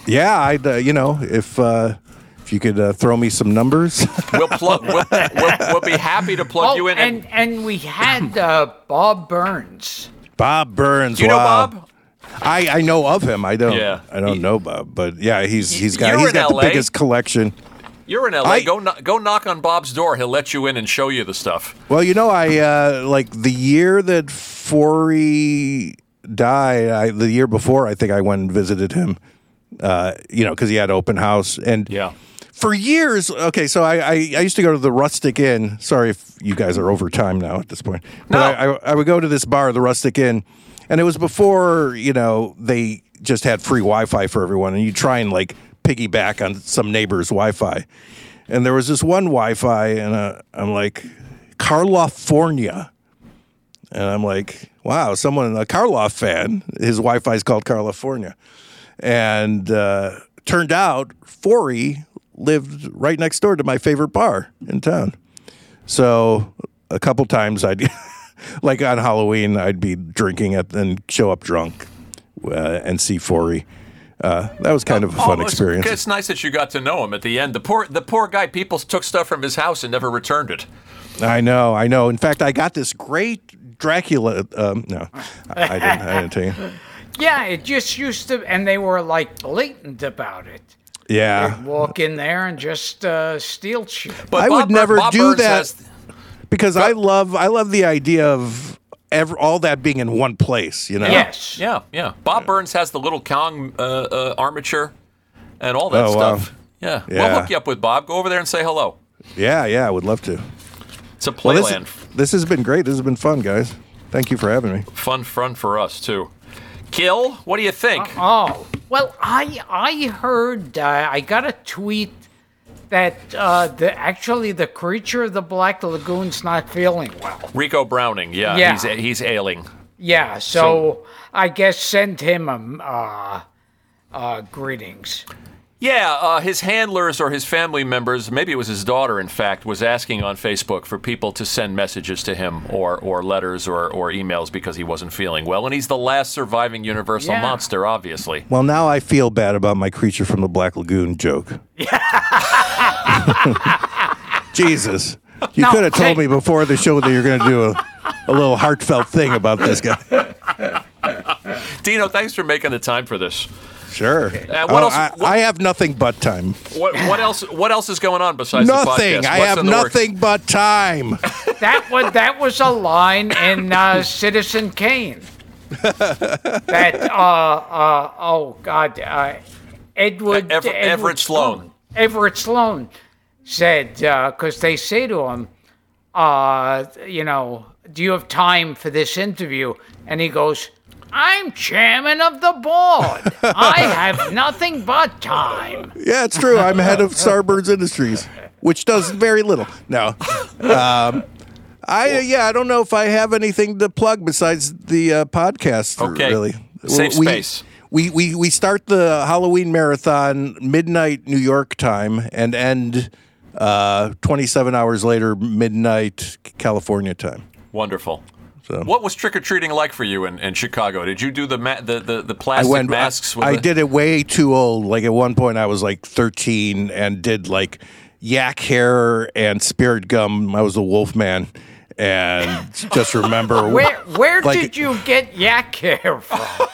Yeah, I'd uh, you know if. Uh, if you could uh, throw me some numbers, We'll plug. we'll, we'll, we'll be happy to plug Oh, you in. and, and we had uh, Bob Burns. Bob Burns. Do you know. Bob? I, I know of him. I don't. Yeah. I don't He- know Bob, but yeah, he's he's got he's he's in got the biggest collection. You're in LA. I- go go knock on Bob's door. He'll let you in and show you the stuff. Well, you know, I uh, like the year that Forry died. I, the year before, I think I went and visited him. Uh, you know, because he had open house and Yeah. For years, okay, so I, I, I used to go to the Rustic Inn. Sorry if you guys are over time now at this point, but No. I, I, I would go to this bar, the Rustic Inn, and it was before you know they just had free Wi-Fi for everyone, and you try and like piggyback on some neighbor's Wi-Fi, and there was this one Wi-Fi, and uh, I'm like, California, and I'm like, wow, someone a Karloff fan, his Wi-Fi is called California, and uh, turned out Forry lived right next door to my favorite bar in town. So a couple times I'd, like on Halloween, I'd be drinking it and show up drunk uh, and see Forry. Uh, that was kind of a fun Oh, experience. It's nice that you got to know him at the end. The poor the poor guy. People took stuff from his house and never returned it. I know, I know. In fact, I got this great Dracula. Um, no, I, I didn't. I didn't tell you. Yeah, it just used to, and they were like blatant about it. Yeah, Walk in there and just uh, steal shit. But I would Bob Bur- never Bob do Burns that. has- because I love I love the idea of ev- all that being in one place. You know. Yes. yeah, yeah. Bob Burns has the little Kong uh, uh, armature and all that Oh, wow. stuff. Yeah. we'll hook you up with Bob. Go over there and say hello. Yeah, yeah. I would love to. It's a Well, this, has been great. This has been fun, guys. Thank you for having me. Fun, fun for us too. Kill. What do you think? Oh, Well, I I heard uh, I got a tweet that uh, the actually the creature of the Black Lagoon's not feeling well. Ricou Browning, yeah, Yeah. he's he's ailing. Yeah, so, I guess send him um, uh, uh, greetings. Yeah, uh, his handlers or his family members, maybe it was his daughter, in fact, was asking on Facebook for people to send messages to him or, or letters or, or emails because he wasn't feeling well. And he's the last surviving Universal Yeah. monster, obviously. Well, now I feel bad about my creature from the Black Lagoon joke. Jesus. You No, could have told hey. me before the show that you're going to do a, a little heartfelt thing about this guy. Dino, thanks for making the time for this. Sure. Uh, what Oh, else- I, what- I have nothing but time. What, what else? What else is going on besides the Nothing. podcast? I have in the works? nothing but time. That was that was a line in uh, Citizen Kane. that uh, uh, oh God, uh, Edward, Ever- Edward Everett Sloane. Everett Sloane said because they say to him, uh, you know, do you have time for this interview? And he goes. I'm chairman of the board. I have nothing but time. Yeah, it's true. I'm head of Starburns Industries, which does very little. No. Um, I yeah, I don't know if I have anything to plug besides the uh, podcast. Okay. Really. Save we, space. We, we we start the Halloween marathon midnight New York time and end uh, 27 hours later midnight California time. Wonderful. So. What was trick or treating like for you in, in Chicago? Did you do the ma- the, the, the I plastic went. masks? With I the- did it way too old. Like at one point, I was like 13 and did like yak hair and spirit gum. I was a wolf man, and just remember Where where Like- did you get yak hair from?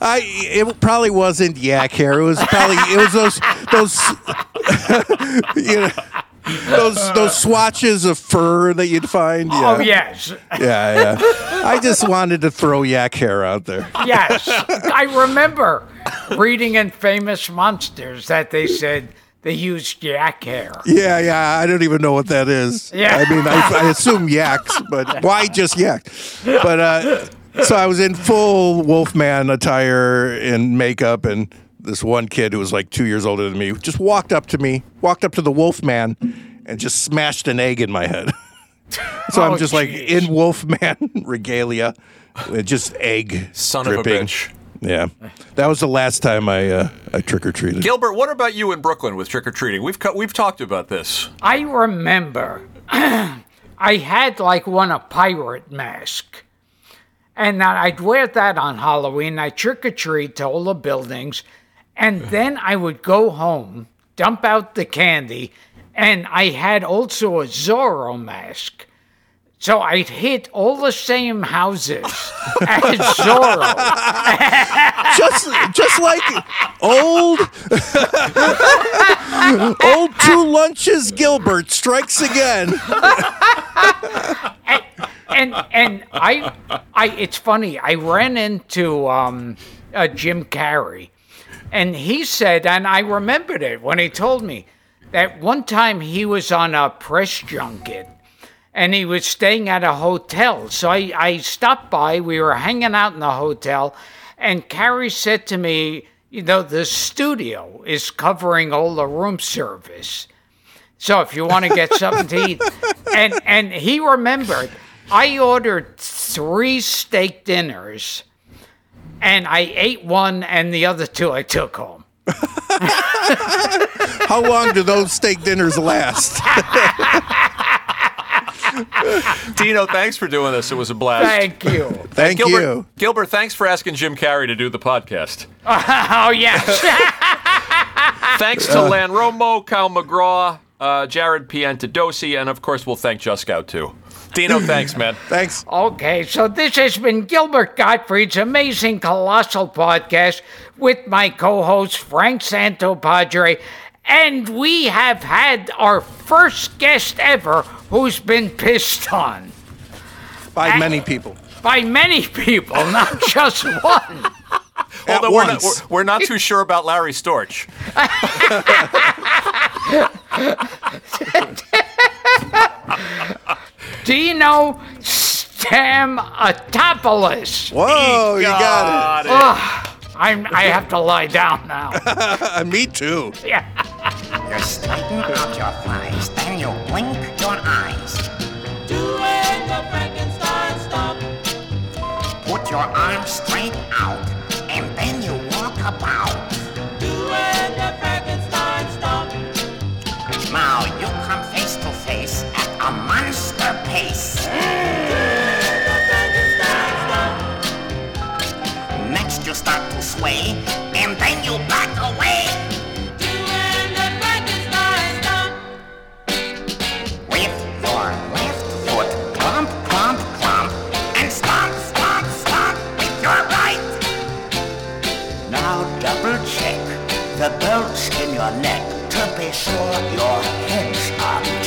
I it probably wasn't yak hair. It was probably it was those those you know those those swatches of fur that you'd find. Yeah. Oh yes, Yeah, yeah. I just wanted to throw yak hair out there. yes. I remember reading in Famous Monsters that they said they used yak hair. Yeah, yeah. I don't even know what that is. Yeah. I mean, I, I assume yaks, but why just yak? But uh, so I was in full Wolfman attire and makeup, and this one kid who was like two years older than me just walked up to me, walked up to the Wolfman, and just smashed an egg in my head. so Oh, I'm just like jeez. in Wolfman regalia, just egg Son dripping. of a bitch. Yeah, that was the last time I uh, I trick or treated. Gilbert, what about you in Brooklyn with trick or treating? We've co- we've talked about this. I remember I had like one a pirate mask. And I'd wear that on Halloween. I trick or treat to all the buildings. And then I would go home, dump out the candy, and I had also a Zorro mask. So I'd hit all the same houses as Zorro. just just like old old two lunches Gilbert strikes again. and and I I it's funny. I ran into um, uh, Jim Carrey, and he said, and I remembered it when he told me that one time he was on a press junket. And he was staying at a hotel. So I, I stopped by. We were hanging out in the hotel. And Carrey said to me, You know, the studio is covering all the room service. So if you want to get something to eat, and and he remembered, I ordered three steak dinners, and I ate one, and the other two I took home. How long do those steak dinners last? Dino, thanks for doing this. It was a blast. Thank you. Thank Gilbert, you. Gilbert, thanks for asking Jim Carrey to do the podcast. Oh yes. Thanks to Ian Romo, Kyle McGraw, uh, Jared Piantadosi, and of course, we'll thank Just Scout too. Dino, thanks, man. Thanks. Okay, so this has been Gilbert Gottfried's amazing colossal podcast with my co-host Frank Santopadre, and we have had our first guest ever who's been pissed on By many people. by many people, not just one. Although we're not, we're, we're not too sure about Larry Storch. Dino Stamatopoulos. Whoa, you got it. Got it. I'm, I have to lie down now. Me too. Yeah. You're straighten out your thighs, then you blink your eyes. Doing the Frankenstein stomp. Put your arms straight out, and then you walk about. Next you start to sway, and then you back away. With your left foot, and stomp, stomp, stomp with your right. Now double check the belts in your neck to be sure your heads are.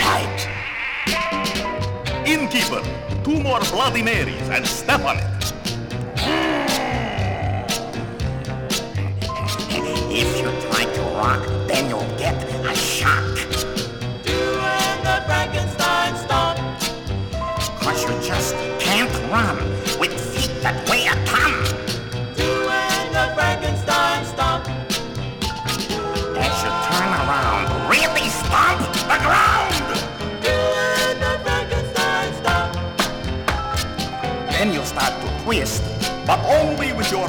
Innkeeper, two more Bloody Marys and step on it. If you try to rock, then you'll get a shock. Doing the Frankenstein stomp. Cause you just can't run twist, but only with your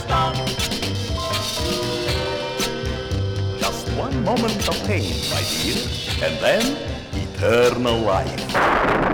stomp. Just one moment of pain, my dear, and then eternal life.